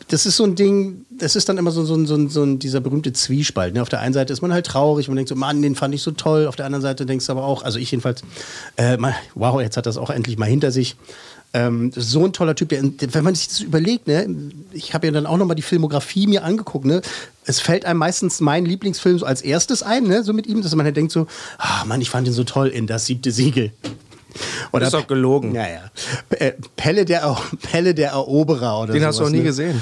B: das ist so ein Ding, das ist dann immer so, so, so, so dieser berühmte Zwiespalt. Ne? Auf der einen Seite ist man halt traurig, man denkt so, Mann, den fand ich so toll. Auf der anderen Seite denkst du aber auch, also ich jedenfalls, äh, wow, jetzt hat das auch endlich mal hinter sich. Ähm, so ein toller Typ, der, wenn man sich das überlegt, ne, ich habe ja dann auch nochmal die Filmografie mir angeguckt, ne, es fällt einem meistens mein Lieblingsfilm so als erstes ein, ne, so mit ihm, dass man halt denkt so, ah Mann, ich fand ihn so toll in Das siebte Siegel. Oder
E: ist doch gelogen.
B: Naja. Äh, Pelle der, Er- Pelle der Eroberer oder
E: Den hast du
B: sowas,
E: noch nie
B: ne?
E: gesehen.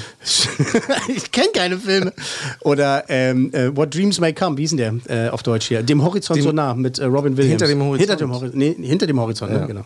E: [LAUGHS]
B: ich kenne keine Filme. Oder ähm, äh, What Dreams May Come, wie ist denn der äh, auf Deutsch hier? Dem Horizont
E: Dem-
B: so nah mit äh, Robin Williams.
E: Hinter dem Horizont.
B: Hinter dem, Hori nee, hinter dem Horizont,
E: Ja.
B: ne? genau.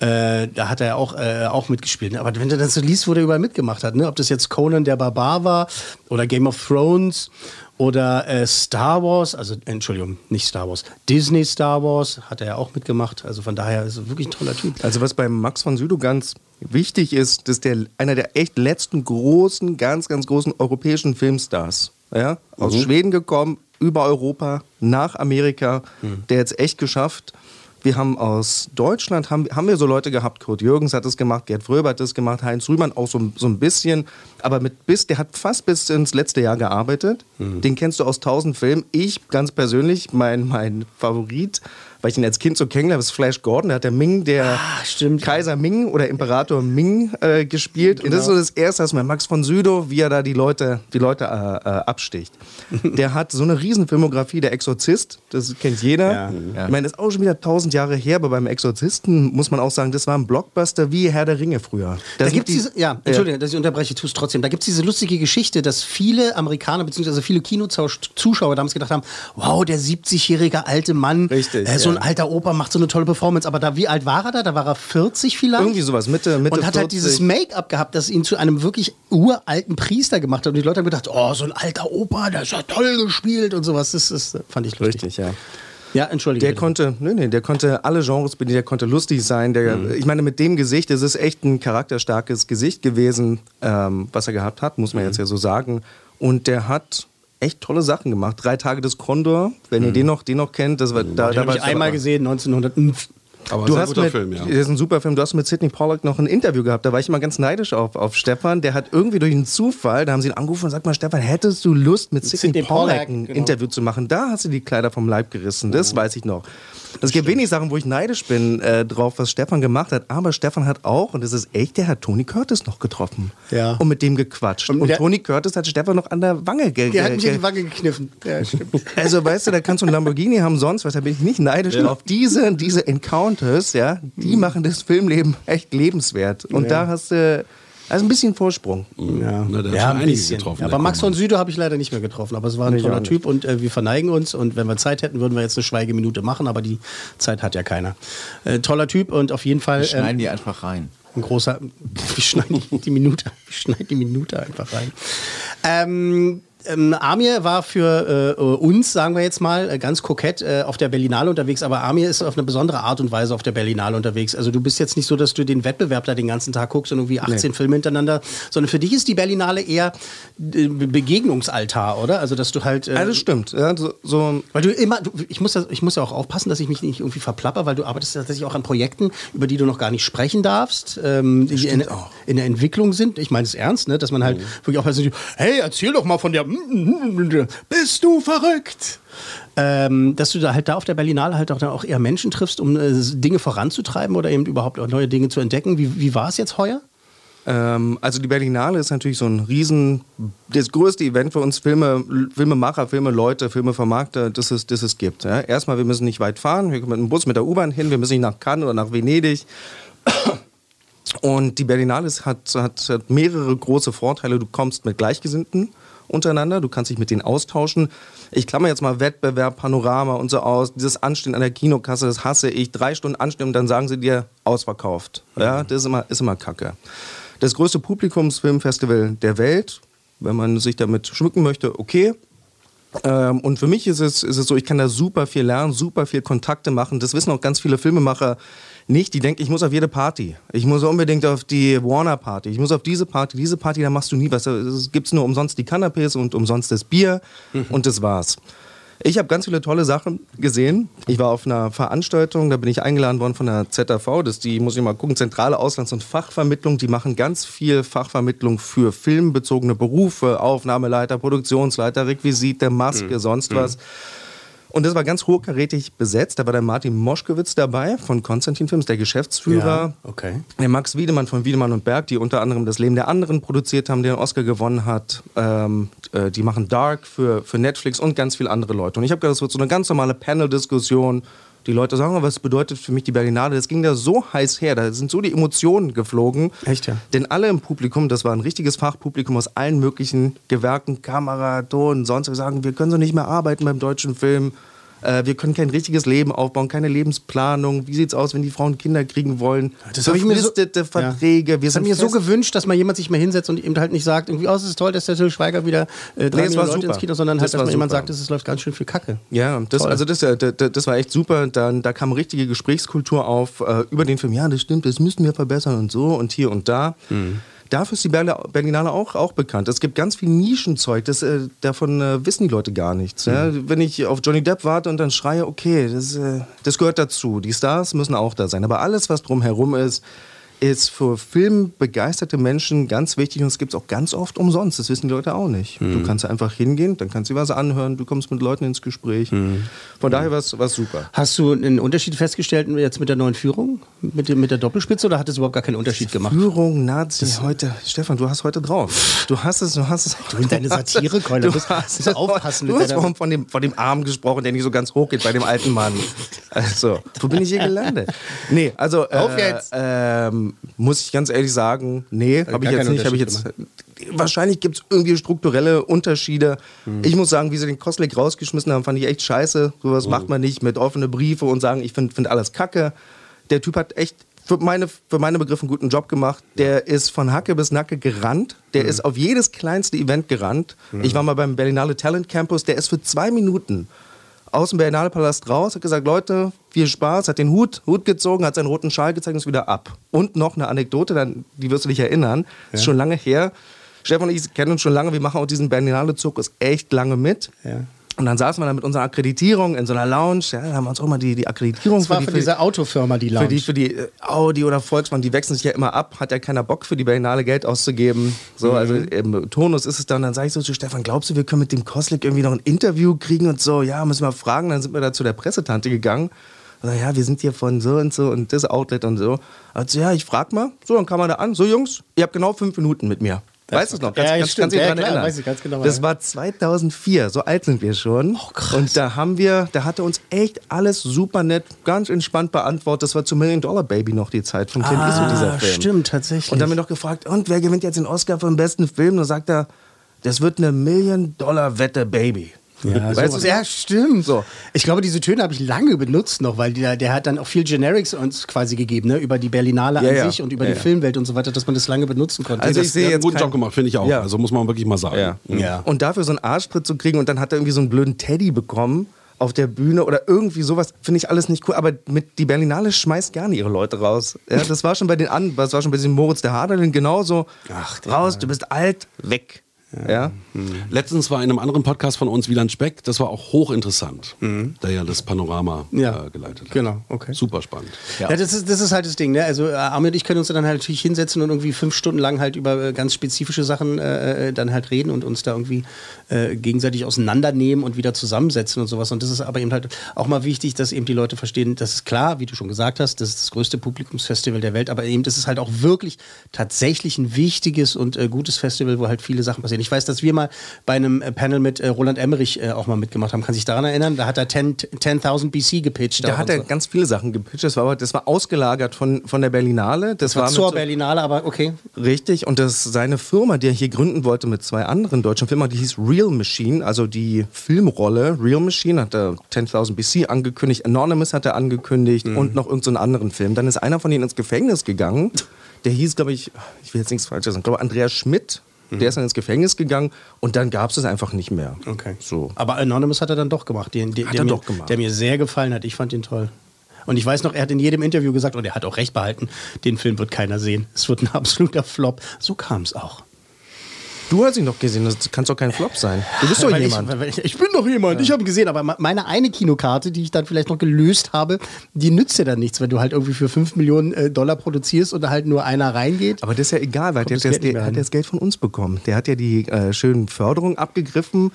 B: Äh, da hat er auch, äh, auch mitgespielt. ne? Aber wenn du das so liest, wo der überall mitgemacht hat, ne? ob das jetzt Conan der Barbar war oder Game of Thrones oder äh, Star Wars, also Entschuldigung, nicht Star Wars, Disney Star Wars hat er ja auch mitgemacht. Also von daher ist er wirklich ein toller Typ.
E: Also was bei Max von Südow ganz wichtig ist, dass der einer der echt letzten großen, ganz, ganz großen europäischen Filmstars, ja, aus Schweden gekommen, über Europa, nach Amerika, der jetzt echt geschafft. Wir haben aus Deutschland, haben, haben wir so Leute gehabt, Kurt Jürgens hat es gemacht, Gerd Fröber hat es gemacht, Heinz Rühmann auch so, so ein bisschen, aber mit bis, der hat fast bis ins letzte Jahr gearbeitet. Den kennst du aus tausend Filmen. Ich ganz persönlich, mein, mein Favorit, weil ich ihn als Kind so kennengelernt habe, ist Flash Gordon. Da hat der Ming, der
B: Ah.
E: Kaiser Ming oder Imperator Ming äh, gespielt. Und das ist so das Erste, was mir Max von Südow, wie er da die Leute, die Leute äh, äh, absticht. [LAUGHS] der hat so eine riesen Filmografie, der Exorzist, das kennt jeder.
B: Ja.
E: Ich meine, das ist auch schon wieder tausend Jahre her, aber beim Exorzisten muss man auch sagen, das war ein Blockbuster wie Herr der Ringe früher.
B: Da,
E: sind
B: gibt's
E: die-
B: diese, ja, Entschuldige, dass ich unterbreche, es trotzdem. Da gibt es diese lustige Geschichte, dass viele Amerikaner bzw. viele Kinozuschauer damals gedacht haben, wow, der 70-jährige alte Mann,
E: Richtig,
B: äh, so ein
E: ja.
B: alter Opa macht so eine tolle Performance. Aber da, wie alt war er da? Da war er 40 vielleicht?
E: Irgendwie sowas, Mitte, Mitte
B: und hat halt
E: 40.
B: dieses Make-up gehabt, das ihn zu einem wirklich uralten Priester gemacht hat. Und die Leute haben gedacht, oh, so ein alter Opa, der ist ja toll gespielt und sowas. Das, das fand ich lustig.
E: Richtig, ja.
B: Ja, entschuldige.
E: Der
B: bitte.
E: konnte, nee, nee, der konnte alle Genres bedienen, der konnte lustig sein. Der,
B: Mhm.
E: Ich meine, mit dem Gesicht, es ist echt ein charakterstarkes Gesicht gewesen, ähm, was er gehabt hat, muss man
B: Mhm.
E: jetzt ja so sagen. Und der hat echt tolle Sachen gemacht. Drei Tage des Kondor, wenn ihr den noch, den noch kennt, das war, da,
B: Mhm. Den
E: da
B: habe
E: war
B: ich einmal gesehen, 1900.
C: Aber
E: Du hast mit,
C: Film, ja.
E: Das ist ein super Film. Du hast mit Sidney Pollack noch ein Interview gehabt. Da war ich immer ganz neidisch auf, auf Stefan. Der hat irgendwie durch einen Zufall, da haben sie ihn angerufen und sagt mal, Stefan, hättest du Lust, mit Sidney,
B: Sidney
E: Pollack
B: Pollack,
E: ein
B: genau.
E: Interview zu machen? Da hast du die Kleider vom Leib gerissen. Das weiß ich noch. Es gibt wenig Sachen, wo ich neidisch bin äh, drauf, was Stefan gemacht hat. Aber Stefan hat auch, und das ist echt, der hat Tony Curtis noch getroffen.
B: Ja.
E: Und mit dem gequatscht.
B: Und
E: Und, Tony Curtis hat Stefan noch an der Wange ge
B: Der hat mich in die Wange gekniffen. Ja, stimmt. [LAUGHS]
E: Also weißt du, da kannst du einen Lamborghini haben, sonst was, da bin ich nicht neidisch drauf. Diese, diese Encounters, ja, die machen das Filmleben echt lebenswert. Und
B: Ja.
E: da hast du also ein bisschen Vorsprung.
B: Ja,
C: Na, der hat
B: ja
C: schon
B: ein bisschen.
C: getroffen,
B: aber Max von Süde habe ich leider nicht mehr getroffen. Aber es war ein
E: Nee,
B: toller. Typ und äh, wir verneigen uns. Und wenn wir Zeit hätten, würden wir jetzt eine Schweigeminute machen. Aber die Zeit hat ja keiner. Äh, toller Typ und auf jeden Fall
D: Wir schneiden
B: ähm,
D: die einfach rein.
B: ein großer. [LAUGHS] Wir schneiden die- die Minute, wir schneiden die Minute einfach rein. Ähm, ähm, Amir war für äh, uns, sagen wir jetzt mal, äh, ganz kokett äh, auf der Berlinale unterwegs, aber Amir ist auf eine besondere Art und Weise auf der Berlinale unterwegs. Also du bist jetzt nicht so, dass du den Wettbewerb da den ganzen Tag guckst und irgendwie 18 Filme hintereinander, sondern für dich ist die Berlinale eher äh, Begegnungsaltar, oder? Also dass du halt... Äh,
E: Ja, das stimmt. Ja, so, so
B: weil du immer, du, ich, muss das, ich muss ja auch aufpassen, dass ich mich nicht irgendwie verplapper, weil du arbeitest tatsächlich auch an Projekten, über die du noch gar nicht sprechen darfst, ähm, die in, in der Entwicklung sind. Ich meine es ernst, ne? dass man halt wirklich auch hey, erzähl doch mal von der, [LAUGHS] bist du verrückt? Ähm, dass du da halt da auf der Berlinale halt auch, dann auch eher Menschen triffst, um äh, Dinge voranzutreiben oder eben überhaupt auch neue Dinge zu entdecken. Wie, wie war es jetzt heuer?
E: Ähm, also die Berlinale ist natürlich so ein riesen, das größte Event für uns Filme, Filmemacher, Filmeleute, Filmevermarkter, das es, das es gibt. Ja. Erstmal, wir müssen nicht weit fahren, wir kommen mit dem Bus, mit der U-Bahn hin, wir müssen nicht nach Cannes oder nach Venedig. Und die Berlinale hat, hat, hat mehrere große Vorteile. Du kommst mit Gleichgesinnten untereinander, du kannst dich mit denen austauschen. Ich klammer jetzt mal Wettbewerb, Panorama und so aus. Dieses Anstehen an der Kinokasse, das hasse ich. Drei Stunden anstehen und dann sagen sie dir, ausverkauft. Ja, das ist immer, ist immer kacke. Das größte Publikumsfilmfestival der Welt, wenn man sich damit schmücken möchte, okay. Ähm, und für mich ist es, ist es so, ich kann da super viel lernen, super viel Kontakte machen. Das wissen auch ganz viele Filmemacher nicht. Die denken, ich muss auf jede Party. Ich muss unbedingt auf die Warner Party. Ich muss auf diese Party, diese Party, da machst du nie was. Es gibt nur umsonst die Canapés und umsonst das Bier und das war's. Ich habe ganz viele tolle Sachen gesehen. Ich war auf einer Veranstaltung, da bin ich eingeladen worden von der ZAV, das die, muss ich mal gucken, Zentrale Auslands- und Fachvermittlung. Die machen ganz viel Fachvermittlung für filmbezogene Berufe, Aufnahmeleiter, Produktionsleiter, Requisite, Maske, sonst was. Und das war ganz hochkarätig besetzt. Da war der Martin Moschkewitz dabei von Konstantin Films, der Geschäftsführer.
B: okay.
E: Der Max Wiedemann von Wiedemann und Berg, die unter anderem das Leben der anderen produziert haben, der den Oscar gewonnen hat. Ähm, äh, die machen Dark für, für Netflix und ganz viele andere Leute. Und ich habe gedacht, das wird so eine ganz normale Panel-Diskussion. Die Leute sagen, "Oh, was bedeutet für mich die Berlinale? Das ging da so heiß her, da sind so die Emotionen geflogen.
B: Echt, ja?
E: Denn alle im Publikum, das war ein richtiges Fachpublikum aus allen möglichen Gewerken, Kamera, Ton, sonst, sagen, wir können so nicht mehr arbeiten beim deutschen Film. Äh, wir können kein richtiges Leben aufbauen, keine Lebensplanung. Wie sieht's aus, wenn die Frauen Kinder kriegen wollen?
B: Das habe ich mir so,
E: Verträge.
B: Ja.
E: Wir
B: das
E: sind
B: mir so gewünscht, dass mal jemand sich mal hinsetzt und eben halt nicht sagt, irgendwie, oh, es ist toll, dass der Till Schweiger wieder äh, drei
E: Nee, es
B: Leute
E: super.
B: ins Kino, sondern
E: Das
B: halt, dass
E: war
B: mal jemand sagt, es läuft ganz schön viel Kacke.
E: Ja, das, also das, äh, das, das war echt super. Dann, da kam richtige Gesprächskultur auf äh, über den Film. Ja, das stimmt, das müssen wir verbessern und so und hier und da.
B: Mhm.
E: Dafür ist die Berli- Berlinale auch, auch bekannt. Es gibt ganz viel Nischenzeug, das, äh, davon äh, wissen die Leute gar nichts. Ja?
B: Mhm.
E: Wenn ich auf Johnny Depp warte und dann schreie, okay, das, äh, das gehört dazu. Die Stars müssen auch da sein. Aber alles, was drumherum ist, ist für filmbegeisterte Menschen ganz wichtig und es gibt es auch ganz oft umsonst. Das wissen die Leute auch nicht.
B: Mhm.
E: Du kannst einfach hingehen, dann kannst du was anhören, du kommst mit Leuten ins Gespräch.
B: Mhm.
E: Von daher war es super.
B: Hast du einen Unterschied festgestellt jetzt mit der neuen Führung? Mit, mit der Doppelspitze oder hat es überhaupt gar keinen Unterschied gemacht?
E: Führung, Nazi, heute, Stefan, du hast heute drauf. Du hast es, du hast es.
B: Du und deine Satirekeule,
E: Du
B: musst-
E: hast,
B: musst aufpassen
E: Du hast vorhin von dem, von dem Arm gesprochen, der nicht so ganz hoch geht bei dem alten Mann. Also, wo bin ich hier gelandet? Nee, also, äh,
B: Auf jetzt!
E: Ähm, muss ich ganz ehrlich sagen, nee, habe ich jetzt nicht. Hab ich jetzt, wahrscheinlich gibt es irgendwie strukturelle Unterschiede.
B: Hm.
E: Ich muss sagen, wie sie den Koslik rausgeschmissen haben, fand ich echt scheiße. Sowas
B: Oh.
E: macht man nicht mit offene Briefe und sagen, ich finde find alles kacke. Der Typ hat echt für meine, für meine Begriffe einen guten Job gemacht. Der ist von Hacke bis Nacke gerannt. Der
B: Hm.
E: ist auf jedes kleinste Event gerannt. Ich war mal beim Berlinale Talent Campus. Der ist für zwei Minuten aus dem Berlinale Palast raus, hat gesagt, Leute, viel Spaß, hat den Hut, Hut gezogen, hat seinen roten Schal gezeigt und ist wieder ab. Und noch eine Anekdote, dann, die wirst du dich erinnern, ist schon lange her. Stefan und ich kennen uns schon lange, wir machen auch diesen Berlinale-Zirkus echt lange mit.
B: Ja.
E: Und dann saßen wir da mit unserer Akkreditierung in so einer Lounge. Ja, da haben wir uns auch mal die, die Akkreditierung
B: Das war
E: die,
B: für diese Autofirma, die Lounge.
E: für die, für die äh, Audi oder Volkswagen, die wechseln sich ja immer ab, hat ja keiner Bock für die Berlinale Geld auszugeben. So, also
B: Mhm.
E: im Tonus ist es dann, dann sage ich so zu Stefan, glaubst du, wir können mit dem Koslik irgendwie noch ein Interview kriegen und so, ja, müssen wir fragen. Dann sind wir da zu der Pressetante gegangen. Und dann, ja, wir sind hier von so und so und das Outlet und so. Also, ja, ich frag mal. So, dann kam er da an. So, Jungs, ihr habt genau fünf Minuten mit mir. Weißt du es noch?
B: Ja, ja, stimmt.
E: dich
B: Ja, klar,
E: erinnern?
B: weiß ich ganz genau,
E: Das war 2004, so alt sind wir schon. Oh, krass. Und da haben wir, da hat er uns echt alles super nett, ganz entspannt beantwortet. Das war zu Million Dollar Baby noch die Zeit von Clint Eastwood, dieser Film.
B: Ah, stimmt, tatsächlich.
E: Und dann haben wir noch gefragt, und wer gewinnt jetzt den Oscar für den besten Film? Und dann sagt er, das wird eine Million-Dollar-Wette, Baby.
B: Ja,
E: weißt du,
B: ja, stimmt.
E: So.
B: Ich glaube, diese Töne habe ich lange benutzt noch, weil der, der hat dann auch viel Generics uns quasi gegeben, ne? über die Berlinale
E: Ja,
B: an
E: ja.
B: sich und über
E: Ja,
B: die
E: ja.
B: Filmwelt und so weiter, dass man das lange benutzen konnte.
E: Also ich sehe
C: hat einen
E: jetzt
C: guten Job gemacht, finde ich auch.
E: Ja.
C: Also muss man wirklich mal sagen.
E: Ja.
B: Ja.
E: Und dafür so einen Arschtritt zu kriegen und dann hat er irgendwie so einen blöden Teddy bekommen auf der Bühne oder irgendwie sowas, finde ich alles nicht cool. Aber mit die Berlinale schmeißt gerne ihre Leute raus. Ja, [LAUGHS] das war schon bei den anderen, das war schon bei diesem Moritz der Haderlin genauso.
B: Ach,
E: raus, du bist alt, weg. Ja.
C: Letztens war in einem anderen Podcast von uns Wieland Speck, das war auch hochinteressant, der ja das Panorama
B: Ja.
C: äh, geleitet hat.
B: Genau, okay.
C: Super spannend.
B: Ja, das, ist, das ist halt das Ding. Ne? Also äh, Armin und ich können uns dann halt natürlich hinsetzen und irgendwie fünf Stunden lang halt über äh, ganz spezifische Sachen äh, äh, dann halt reden und uns da irgendwie äh, gegenseitig auseinandernehmen und wieder zusammensetzen und sowas. Und das ist aber eben halt auch mal wichtig, dass eben die Leute verstehen, das ist klar, wie du schon gesagt hast, das ist das größte Publikumsfestival der Welt, aber eben das ist halt auch wirklich tatsächlich ein wichtiges und gutes Festival, wo halt viele Sachen passieren. Ich weiß, dass wir mal bei einem äh, Panel mit äh, Roland Emmerich äh, auch mal mitgemacht haben. Kann sich daran erinnern? Da hat er 10 10.000 BC gepitcht.
E: Da hat er
B: so.
E: ganz viele Sachen gepitcht. Das war, aber- das war ausgelagert von, von der Berlinale. Das,
B: Das war
E: mit
B: zur
E: so-
B: Berlinale, aber okay.
E: Richtig, und das seine Firma, die er hier gründen wollte mit zwei anderen deutschen Firmen, die hieß Real Machine, also die Filmrolle Real Machine hat er 10.000 BC angekündigt, Anonymous hat er angekündigt und noch irgendeinen so anderen Film. Dann ist einer von ihnen ins Gefängnis gegangen, der hieß, glaube ich, ich will jetzt nichts Falsches sagen, ich glaube Andreas Schmidt, der ist dann ins Gefängnis gegangen und dann gab es es einfach nicht mehr.
B: Okay.
E: So.
B: Aber Anonymous hat er dann doch gemacht, den, den,
E: Hat
B: der,
E: er
B: mir,
E: doch gemacht.
B: der mir sehr gefallen hat. Ich fand ihn toll. Und ich weiß noch, er hat in jedem Interview gesagt, und er hat auch recht behalten, den Film wird keiner sehen. Es wird ein [LAUGHS] absoluter Flop. So kam es auch.
E: Du hast ihn doch gesehen, das kann doch kein Flop sein. Du bist doch
B: Weil
E: jemand.
B: Ich, ich, bin doch jemand, ich habe gesehen, aber me- meine eine Kinokarte, die ich dann vielleicht noch gelöst habe, die nützt dir dann nichts, wenn du halt irgendwie für 5 Millionen äh, Dollar produzierst und da halt nur einer reingeht.
E: Aber das ist ja egal, weil der, der, der, hat ja das Geld von uns bekommen. Der hat ja die äh, schönen Förderungen abgegriffen.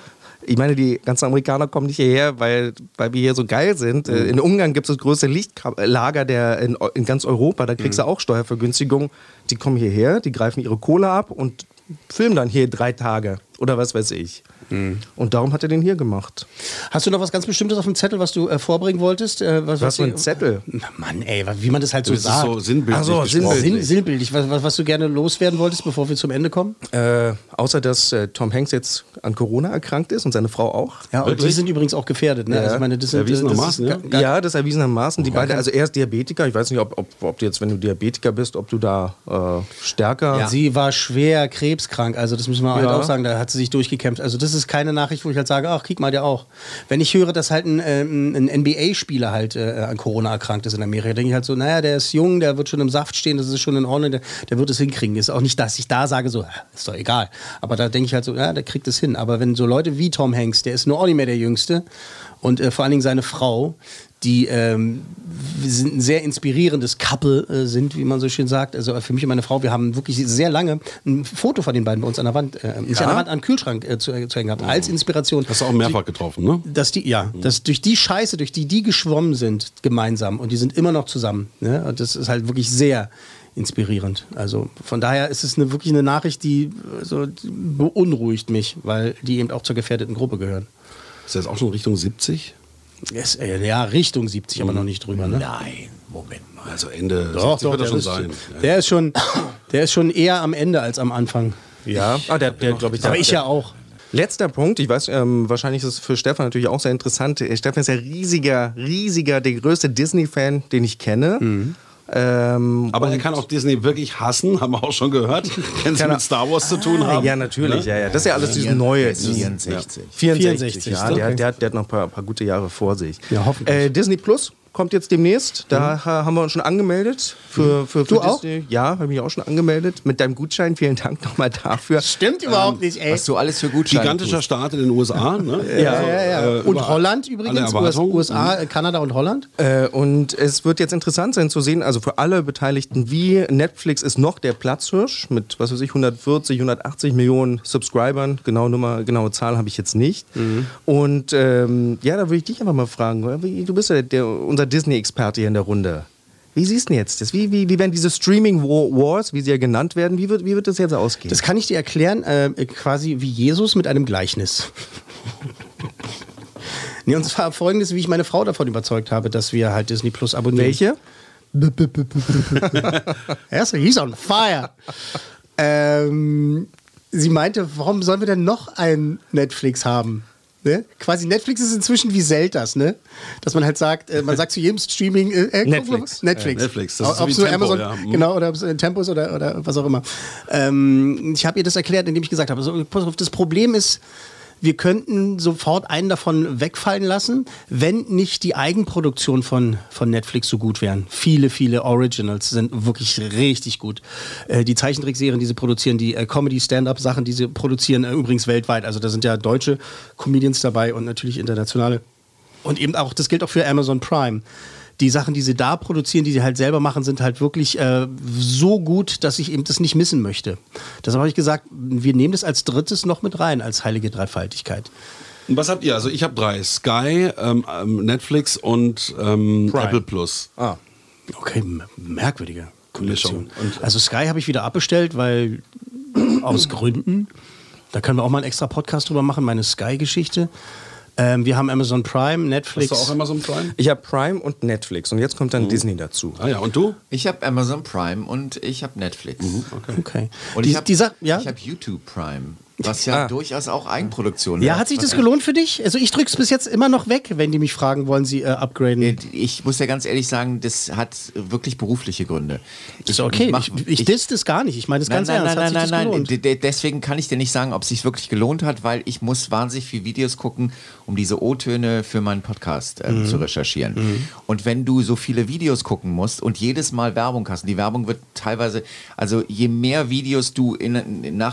E: Ich meine, die ganzen Amerikaner kommen nicht hierher, weil, weil wir hier so geil sind.
B: Mhm.
E: Äh, In Ungarn gibt es das größte Lichtlager der in, in ganz Europa. Da kriegst
B: Mhm.
E: du auch Steuervergünstigung. Die kommen hierher, die greifen ihre Kohle ab und filmen dann hier drei Tage oder was weiß ich.
B: Mhm.
E: Und darum hat er den hier gemacht.
B: Hast du noch was ganz Bestimmtes auf dem Zettel, was du äh, vorbringen wolltest? Äh,
E: Was für ein Zettel?
B: Na Mann, ey, wie man das halt so
C: Das ist
B: sagt.
C: so sinnbildlich
E: Ach so, sinnbildlich.
B: Sinn, sinnbildlich, was, was, was du gerne loswerden wolltest, bevor wir zum Ende kommen?
E: Äh, außer dass äh, Tom Hanks jetzt an Corona erkrankt ist und seine Frau auch.
B: Ja, und die sind übrigens auch gefährdet. Ne?
E: Ja.
B: Also meine, das sind,
C: Erwiesenermaßen,
B: das ist
C: ja.
B: ga- ga-
E: Ja, das erwiesenermaßen. Die beiden, also er ist Diabetiker. Ich weiß nicht, ob, ob, ob du jetzt, wenn du Diabetiker bist, ob du da äh, stärker.
B: Sie war schwer krebskrank, also das müssen wir halt
E: Ja.
B: auch sagen, da hat sie sich durchgekämpft. Also das ist keine Nachricht, wo ich halt sage, ach, kick mal, der auch. Wenn ich höre, dass halt ein, ähm, ein NBA-Spieler halt äh, an Corona erkrankt ist in Amerika, denke ich halt so, naja, der ist jung, der wird schon im Saft stehen, das ist schon in Ordnung, der, der wird es hinkriegen. Ist auch nicht, dass ich da sage, so, äh, ist doch egal. Aber da denke ich halt so, ja, der kriegt es hin. Aber wenn so Leute wie Tom Hanks, der ist nur auch nicht mehr der Jüngste und äh, vor allen Dingen seine Frau, die ähm, sind ein sehr inspirierendes Couple äh, sind, wie man so schön sagt. Also für mich und meine Frau, wir haben wirklich sehr lange ein Foto von den beiden bei uns an der Wand, äh, nicht an der Wand, an den Kühlschrank äh, zu, äh, zu hängen gehabt, als Inspiration.
C: Hast du auch mehrfach getroffen, ne?
B: Dass die, ja, dass durch die Scheiße, durch die die geschwommen sind, gemeinsam und die sind immer noch zusammen. Ne? Und das ist halt wirklich sehr inspirierend. Also von daher ist es eine, wirklich eine Nachricht, die, äh, so, die beunruhigt mich, weil die eben auch zur gefährdeten Gruppe gehören.
C: Ist jetzt auch schon Richtung 70?
B: Yes, äh, ja, Richtung 70, aber noch nicht drüber. Ne?
D: Nein, Moment mal.
C: Also Ende
B: Doch,
C: 70
B: doch,
C: wird er
B: der,
C: schon
B: ist,
C: sein.
B: der ist schon, der ist schon eher am Ende als am Anfang.
E: Ja, ah, der, der glaube ich.
B: Aber
E: der-
B: ich ja auch.
E: Letzter Punkt, ich weiß, ähm, wahrscheinlich ist es für Stefan natürlich auch sehr interessant. Äh, Stefan ist ja riesiger, riesiger, der größte Disney-Fan, den ich kenne. Ähm,
C: Aber er kann auch Disney wirklich hassen, haben wir auch schon gehört. [LAUGHS] Wenn sie
E: er-
C: mit Star Wars zu tun haben.
E: Ja, natürlich, ja, ja. Das ist ja alles dieses Neue. dieses-
D: 64.
E: 64,
B: 64,
E: ja.
B: okay.
E: Der, der, hat- der hat noch ein paar, paar gute Jahre vor sich.
B: Ja, hoffentlich.
E: Äh, Disney Plus kommt jetzt demnächst. Da ha- haben wir uns schon angemeldet. Für, für, für
B: Du auch?
E: Disney. Ja, habe mich auch schon angemeldet. Mit deinem Gutschein. Vielen Dank nochmal dafür.
B: Stimmt überhaupt nicht, ey.
D: Was du alles für Gutscheine
C: Gigantischer
D: tust.
C: Staat in den USA. Ne?
B: Ja, ja, ja.
C: Äh,
B: und Holland übrigens. USA, äh, Kanada und Holland.
E: Äh, und es wird jetzt interessant sein zu sehen, also für alle Beteiligten, wie Netflix ist noch der Platzhirsch mit, was weiß ich, 140, 180 Millionen Subscribern. Genau Nummer, genaue Zahl habe ich jetzt nicht. Und ähm, ja, da würde ich dich einfach mal fragen, du bist ja der, unser unser Disney-Experte hier in der Runde. Wie siehst du denn jetzt das? Wie, wie, wie werden diese Streaming Wars, wie sie ja genannt werden, wie wird, wie wird das jetzt ausgehen?
B: Das kann ich dir erklären, äh, quasi wie Jesus mit einem Gleichnis. [LAUGHS] nee, und zwar folgendes, wie ich meine Frau davon überzeugt habe, dass wir halt Disney Plus abonnieren.
E: Welche? [LAUGHS]
B: Er ist, he's on fire. ähm, sie meinte, warum sollen wir denn noch ein Netflix haben? Ne? Quasi Netflix ist inzwischen wie Zeldas, ne? Dass man halt sagt, äh, man sagt zu jedem Streaming äh, äh,
E: Netflix.
B: Netflix.
C: Ja, Netflix, das
B: Ob es nur
C: Tempo,
B: Amazon,
C: ja. Mhm.
B: genau, oder ob es Tempos oder, oder was auch immer. Ähm, ich habe ihr das erklärt, indem ich gesagt habe, so, pass auf, das Problem ist, wir könnten sofort einen davon wegfallen lassen, wenn nicht die Eigenproduktion von, von Netflix so gut wären. Viele, viele Originals sind wirklich richtig gut. Äh, die Zeichentrickserien, die sie produzieren, die äh, Comedy-Stand-Up-Sachen, die sie produzieren, äh, übrigens weltweit. Also da sind ja deutsche Comedians dabei und natürlich internationale. Und eben auch, das gilt auch für Amazon Prime. Die Sachen, die sie da produzieren, die sie halt selber machen, sind halt wirklich äh, so gut, dass ich eben das nicht missen möchte. Deshalb habe ich gesagt, wir nehmen das als drittes noch mit rein, als heilige Dreifaltigkeit.
C: Und was habt ihr? Also ich habe drei. Sky, ähm, ähm, Netflix und ähm. Apple Plus.
E: Ah.
B: Okay, merkwürdige.
C: Und-
B: Also Sky habe ich wieder abbestellt, weil aus Gründen. Da können wir auch mal einen extra Podcast drüber machen, meine Sky-Geschichte. Ähm, wir haben Amazon Prime, Netflix.
C: Hast du auch Amazon Prime?
E: Ich habe Prime und Netflix und jetzt kommt dann Disney dazu.
C: Ah ja, und du?
D: Ich habe Amazon Prime und ich habe Netflix.
B: Okay.
D: Und
B: die,
D: ich habe
B: ja?
D: ich hab YouTube Prime, was ja
E: Ah.
D: durchaus auch Eigenproduktion
B: ja, hat sich das gelohnt für dich? Also ich drücke es bis jetzt immer noch weg, wenn die mich fragen, wollen sie äh, upgraden?
D: Ich muss ja ganz ehrlich sagen, das hat wirklich berufliche Gründe.
B: ist okay.
D: mach-
B: ich ich, diss das gar nicht. Ich meine das
D: Nein,
B: ganz
D: nein,
B: ernst.
D: nein,
B: hat
D: nein,
B: sich
D: nein,
B: das
D: nein. Deswegen kann ich dir nicht sagen, ob es sich wirklich gelohnt hat, weil ich muss wahnsinnig viele Videos gucken, um diese O-Töne für meinen Podcast ähm,
B: Mhm.
D: zu recherchieren. Und wenn du so viele Videos gucken musst und jedes Mal Werbung hast, und die Werbung wird teilweise, also je mehr Videos du in, in, nach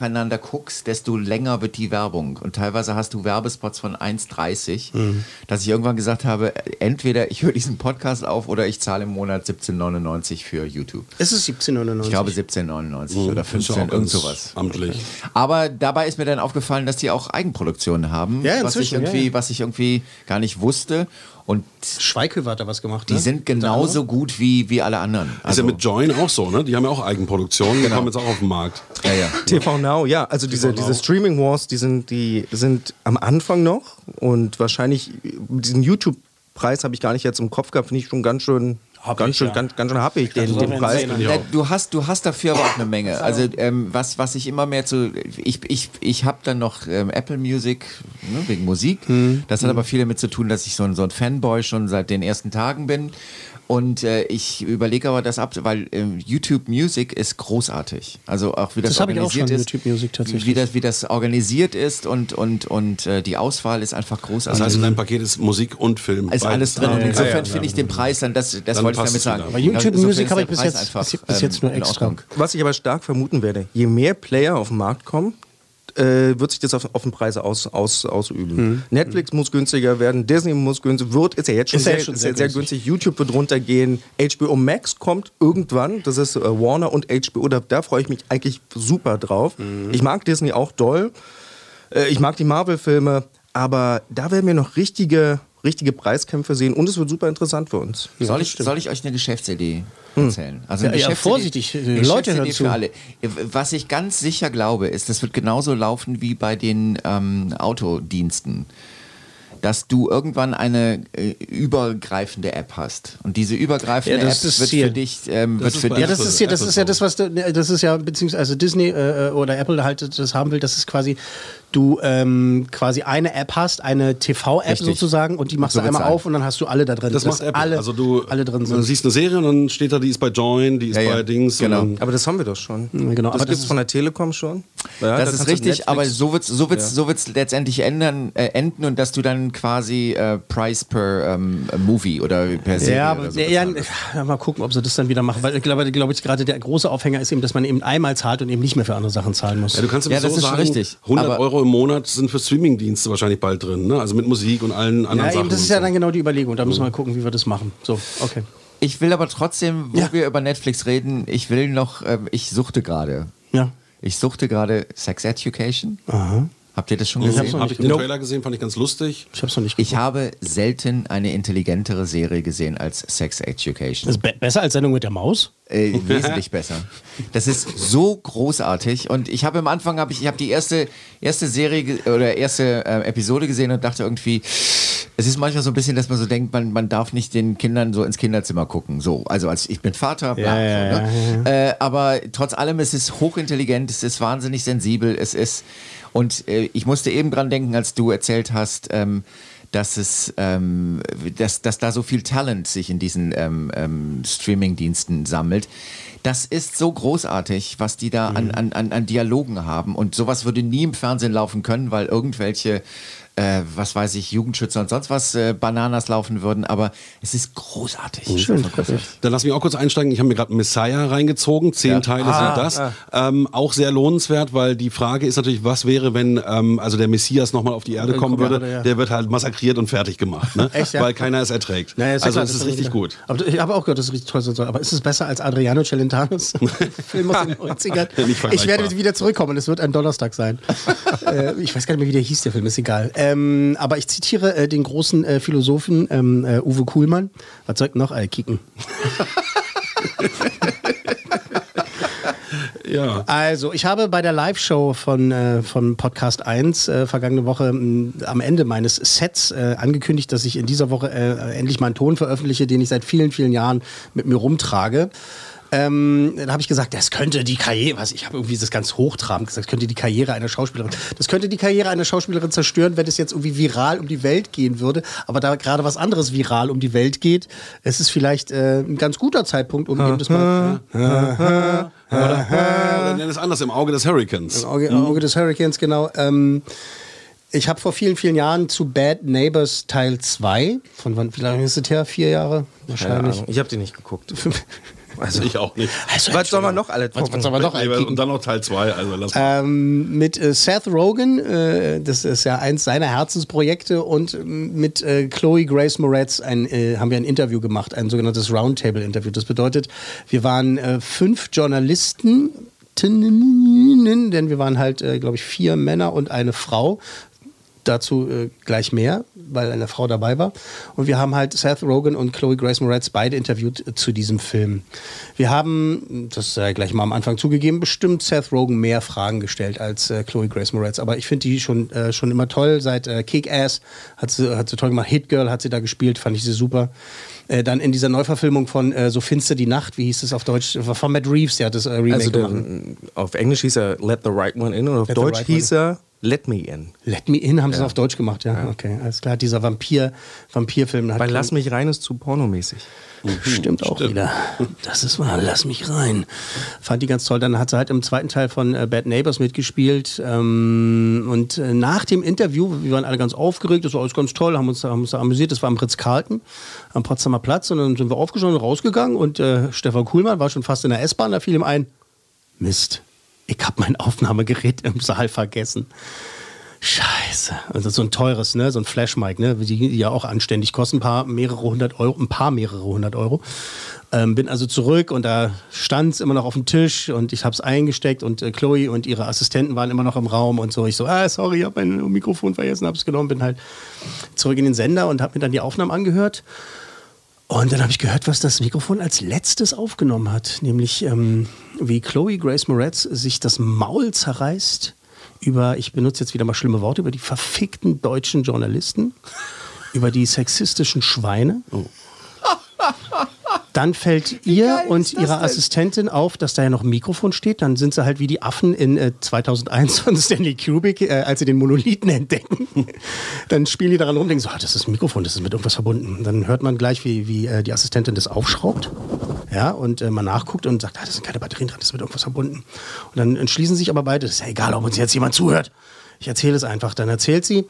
D: nacheinander guckst, desto länger wird die Werbung. Und teilweise hast du Werbespots von 1,30,
B: Mhm.
D: dass ich irgendwann gesagt habe, entweder ich höre diesen Podcast auf oder ich zahle im Monat 17,99 für YouTube.
B: Es ist 17,99.
D: Ich glaube 17,99 oder
C: Ist ja
D: 15,
C: auch
D: irgend sowas.
C: Amtlich.
D: Aber dabei ist mir dann aufgefallen, dass die auch Eigenproduktionen haben,
B: Ja,
D: was ich
B: inzwischen, ja,
D: irgendwie,
B: ja.
D: was ich irgendwie gar nicht wusste. Und
B: Schweighöfer hat da was gemacht.
D: die
B: ne?
D: sind genauso gut wie, wie alle anderen.
C: ist ja mit Join auch so, ne? Die haben ja auch Eigenproduktionen, die kommen jetzt auch auf den Markt.
D: ja, ja.
E: TV Now, ja, also diese, diese Streaming Wars, die sind, die sind am Anfang noch und wahrscheinlich diesen YouTube-Preis habe ich gar nicht jetzt im Kopf gehabt, finde ich schon ganz schön, ganz,
B: ich,
E: schön
B: ja.
E: ganz, ganz schön den,
B: so
E: den
B: ein
E: Preis.
D: Ja, du hast, du hast dafür aber auch eine Menge. Also ähm, was, was ich immer mehr zu, ich, ich, ich habe dann noch ähm, Apple Music ne, wegen Musik. Das hat aber viel damit zu tun, dass ich so ein, so ein Fanboy schon seit den ersten Tagen bin. Und äh, ich überlege aber das ab, weil ähm, YouTube Music ist großartig. Also auch wie das,
B: Das habe ich auch
D: organisiert
B: schon,
D: ist,
B: YouTube Music tatsächlich.
D: wie das, wie das organisiert ist und und und äh, die Auswahl ist einfach großartig.
C: Das heißt, in deinem Paket ist Musik und Film.
D: ist alles drin und
C: Ah,
D: insofern
C: ja, ja.
D: finde ich den Preis dann, das, das
C: Dann
D: wollte ich damit sagen.
B: Bei YouTube Music habe ich bis jetzt,
D: einfach,
B: bis, bis
D: ähm,
B: jetzt nur extra.
E: Was ich aber stark vermuten werde, je mehr Player auf den Markt kommen, äh, wird sich das auf, auf den Preise aus, aus, ausüben.
B: Hm.
E: Netflix muss günstiger werden, Disney muss günstiger, wird, ist ja jetzt schon,
B: Ist ja
E: sehr,
B: schon
E: sehr,
B: sehr
E: sehr günstig. YouTube wird runtergehen, HBO Max kommt irgendwann, das ist äh, Warner und HBO, da, da freue ich mich eigentlich super drauf.
B: Hm.
E: Ich mag Disney auch doll, äh, ich mag die Marvel-Filme, aber da werden wir noch richtige, richtige Preiskämpfe sehen und es wird super interessant für uns.
D: Soll ich, soll ich euch eine Geschäftsidee erzählen? Also
B: Ja, ja, vorsichtig,
D: eine
B: die Leute hören zu.
D: für alle. Was ich ganz sicher glaube, ist, das wird genauso laufen wie bei den ähm, Autodiensten. Dass du irgendwann eine äh, übergreifende App hast. Und diese übergreifende
B: Ja, das
D: App
B: ist das
D: wird
B: Ziel.
D: für dich, ähm, wird
C: ist
D: für dich
B: Ja, das ist ja, das ist ja das, was du- das ist ja beziehungsweise also Disney äh, oder Apple halt das haben will, dass es quasi du ähm, quasi eine App hast, eine TV-App sozusagen und die machst
D: So
B: du einmal
D: sein.
B: auf und dann hast du alle da drin.
C: Das macht Apple.
B: alle,
C: also du
B: alle drin
C: du
B: sind.
C: siehst eine Serie und dann steht da, die ist bei Join, die ist
D: Ja, ja.
C: bei Dings.
D: Genau.
E: Aber das haben wir doch schon.
B: genau,
E: das
B: aber
E: gibt es
B: das
E: von der Telekom schon. Ja, da
D: das
E: kannst
D: ist richtig, aber so wird es so wird's,
E: Ja.
D: so wird's letztendlich ändern, äh, enden und dass du dann quasi äh, Price per ähm, Movie oder per Serie
B: Ja,
D: oder
B: aber
D: so
B: ja,
D: bezahlst.
B: ja, mal gucken, ob sie das dann wieder machen. Weil ich glaube, glaube ich, gerade der große Aufhänger ist eben, dass man eben einmal zahlt und eben nicht mehr für andere Sachen zahlen muss.
C: Ja, du kannst
D: Ja,
C: sowieso
D: das ist schon
C: sagen,
D: richtig.
C: 100
D: Aber-
C: Euro im Monat sind für Streamingdienste wahrscheinlich bald drin, ne? also mit Musik und allen anderen
B: Ja,
C: Sachen.
B: eben, das ist ja
C: so.
B: dann genau die Überlegung. Da müssen wir mal gucken, wie wir das machen. So, okay.
D: Ich will aber trotzdem, wo
B: Ja.
D: wir über Netflix reden, ich will noch, ähm, ich suchte gerade.
B: Ja.
D: Ich suchte gerade Sex Education.
B: Aha.
D: Habt ihr das schon
B: hab's
D: gesehen?
B: noch
C: Habe ich den Trailer gesehen, fand ich ganz lustig.
B: Ich hab's noch nicht
D: Ich habe selten eine intelligentere Serie gesehen als Sex Education.
B: Das ist be besser als Sendung mit der Maus?
D: Äh, wesentlich besser. Das ist so großartig und ich habe am Anfang habe ich, ich habe die erste erste Serie oder erste äh, Episode gesehen und dachte irgendwie, es ist manchmal so ein bisschen, dass man so denkt, man, man darf nicht den Kindern so ins Kinderzimmer gucken. So, also als ich bin Vater, bla,
B: Ja,
D: so,
B: ja,
D: ne? Äh, aber trotz allem es ist hochintelligent, es ist wahnsinnig sensibel, es ist und äh, ich musste eben dran denken, als du erzählt hast. Ähm, dass es, ähm, dass, dass da so viel Talent sich in diesen ähm, ähm, Streaming-Diensten sammelt. Das ist so großartig, was die da an, an, an, an Dialogen haben. Und sowas würde nie im Fernsehen laufen können, weil irgendwelche, äh, was weiß ich, Jugendschützer und sonst was äh, Bananas laufen würden. Aber es ist großartig.
B: Schön,
D: Einfach großartig.
C: Dann lass mich auch kurz einsteigen. Ich habe mir gerade Messiah reingezogen. Zehn
D: Ja.
C: Teile
B: Ah,
C: sind das. Ähm, auch sehr lohnenswert, weil die Frage ist natürlich, was wäre, wenn ähm, also der Messias nochmal auf die Erde kommen würde?
B: ja.
C: Der wird halt massakriert und fertig gemacht, ne? [LAUGHS]
B: Echt, ja?
C: weil keiner es erträgt.
B: Naja, ist
C: also
B: klar,
C: es ist richtig gut.
B: Aber ich habe auch gehört, dass es richtig toll sein soll. Aber ist es besser als Adriano Celentanos [LAUGHS] Film aus den 90ern?
C: Nicht
B: ich werde wieder zurückkommen. Es wird ein Donnerstag sein. [LAUGHS] äh, ich weiß gar nicht mehr, wie der hieß, der Film, ist egal. Ähm, aber ich zitiere äh, den großen äh, Philosophen ähm, äh, Uwe Kuhlmann. Was ich noch? Äh, kicken. [LAUGHS]
C: Ja.
B: Also, ich habe bei der Live-Show von, äh, von Podcast 1 äh, vergangene Woche m, am Ende meines Sets äh, angekündigt, dass ich in dieser Woche äh, endlich meinen Ton veröffentliche, den ich seit vielen, vielen Jahren mit mir rumtrage. Ähm, dann habe ich gesagt, das könnte die Karriere, was ich habe irgendwie das ganz hochtrabend gesagt, das könnte die Karriere einer Schauspielerin, das könnte die Karriere einer Schauspielerin zerstören, wenn es jetzt irgendwie viral um die Welt gehen würde. Aber da gerade was anderes viral um die Welt geht, es ist vielleicht äh, ein ganz guter Zeitpunkt, um eben das mal.
C: Oder, oder nenn es anders, im Auge des Hurricanes.
B: Im Auge, Auge des Hurricanes, genau. Ähm, ich habe vor vielen, vielen Jahren zu Bad Neighbors Teil 2, von wann, wie lange ist es her? Vier Jahre? Wahrscheinlich.
E: Ich habe die nicht geguckt. [LAUGHS]
C: Also ich auch nicht.
B: Also,
E: Was soll man noch alle
B: was, was soll man noch
C: und dann noch Teil 2. Also.
B: Ähm, mit äh, Seth Rogen, äh, das ist ja eins seiner Herzensprojekte, und ähm, mit äh, Chloe Grace Moretz ein, äh, haben wir ein Interview gemacht, ein sogenanntes Roundtable-Interview. Das bedeutet, wir waren äh, fünf Journalisten, denn wir waren halt, äh, glaube ich, vier Männer und eine Frau. Dazu äh, gleich mehr, weil eine Frau dabei war. Und wir haben halt Seth Rogen und Chloe Grace Moretz beide interviewt äh, zu diesem Film. Wir haben, das sei gleich mal am Anfang zugegeben, bestimmt Seth Rogen mehr Fragen gestellt als äh, Chloe Grace Moretz. Aber ich finde die schon, äh, schon immer toll. Seit äh, Kick-Ass hat sie, hat sie toll gemacht. Hit Girl hat sie da gespielt, fand ich sie super. Äh, dann in dieser Neuverfilmung von äh, So finster die Nacht, wie hieß es auf Deutsch? Von Matt Reeves, der hat das äh, Remake
E: Also der,
B: gemacht.
E: auf Englisch hieß er Let the Right One In und auf
B: Let
E: Deutsch hieß er Let Me In.
B: Let Me In haben sie es auf Deutsch gemacht, ja. Okay, alles klar. Dieser Vampir, Vampirfilm. hat
E: Weil Lass mich rein ist zu pornomäßig.
B: Stimmt auch wieder. Das ist wahr, lass mich rein. Fand die ganz toll. Dann hat sie halt im zweiten Teil von äh, Bad Neighbors mitgespielt. Ähm, und äh, nach dem Interview, wir waren alle ganz aufgeregt, das war alles ganz toll, haben uns, haben uns da amüsiert. Das war am Ritz-Carlton am Potsdamer Platz. Und dann sind wir aufgestanden und rausgegangen. Und äh, Stefan Kuhlmann war schon fast in der S-Bahn. Da fiel ihm ein: Mist, ich habe mein Aufnahmegerät im Saal vergessen. Scheiße. Also so ein teures, ne, so ein Flashmic, ne, die, die ja auch anständig kosten, ein paar mehrere hundert Euro, ein paar mehrere hundert Euro. Ähm, bin also zurück und da stand es immer noch auf dem Tisch und ich habe es eingesteckt und äh, Chloe und ihre Assistenten waren immer noch im Raum und so. Ich so, ah, sorry, ich habe mein Mikrofon vergessen, habe es genommen, bin halt zurück in den Sender und habe mir dann die Aufnahmen angehört. Und dann habe ich gehört, was das Mikrofon als letztes aufgenommen hat, nämlich ähm, wie Chloe Grace Moretz sich das Maul zerreißt über, ich benutze jetzt wieder mal schlimme Worte, über die verfickten deutschen Journalisten, [LAUGHS] über die sexistischen Schweine. [LAUGHS] Dann fällt ihr und ihre Assistentin auf, dass da ja noch ein Mikrofon steht. Dann sind sie halt wie die Affen in äh, 2001 von [LAUGHS] Stanley Kubrick, äh, als sie den Monolithen entdecken. [LAUGHS] Dann spielen die daran rum und denken so, ah, das ist ein Mikrofon, das ist mit irgendwas verbunden. Dann hört man gleich, wie, wie äh, die Assistentin das aufschraubt. Ja, und äh, man nachguckt und sagt, ah, das sind keine Batterien dran, das wird irgendwas verbunden. Und dann entschließen sich aber beide, das ist ja egal, ob uns jetzt jemand zuhört. Ich erzähle es einfach. Dann erzählt sie,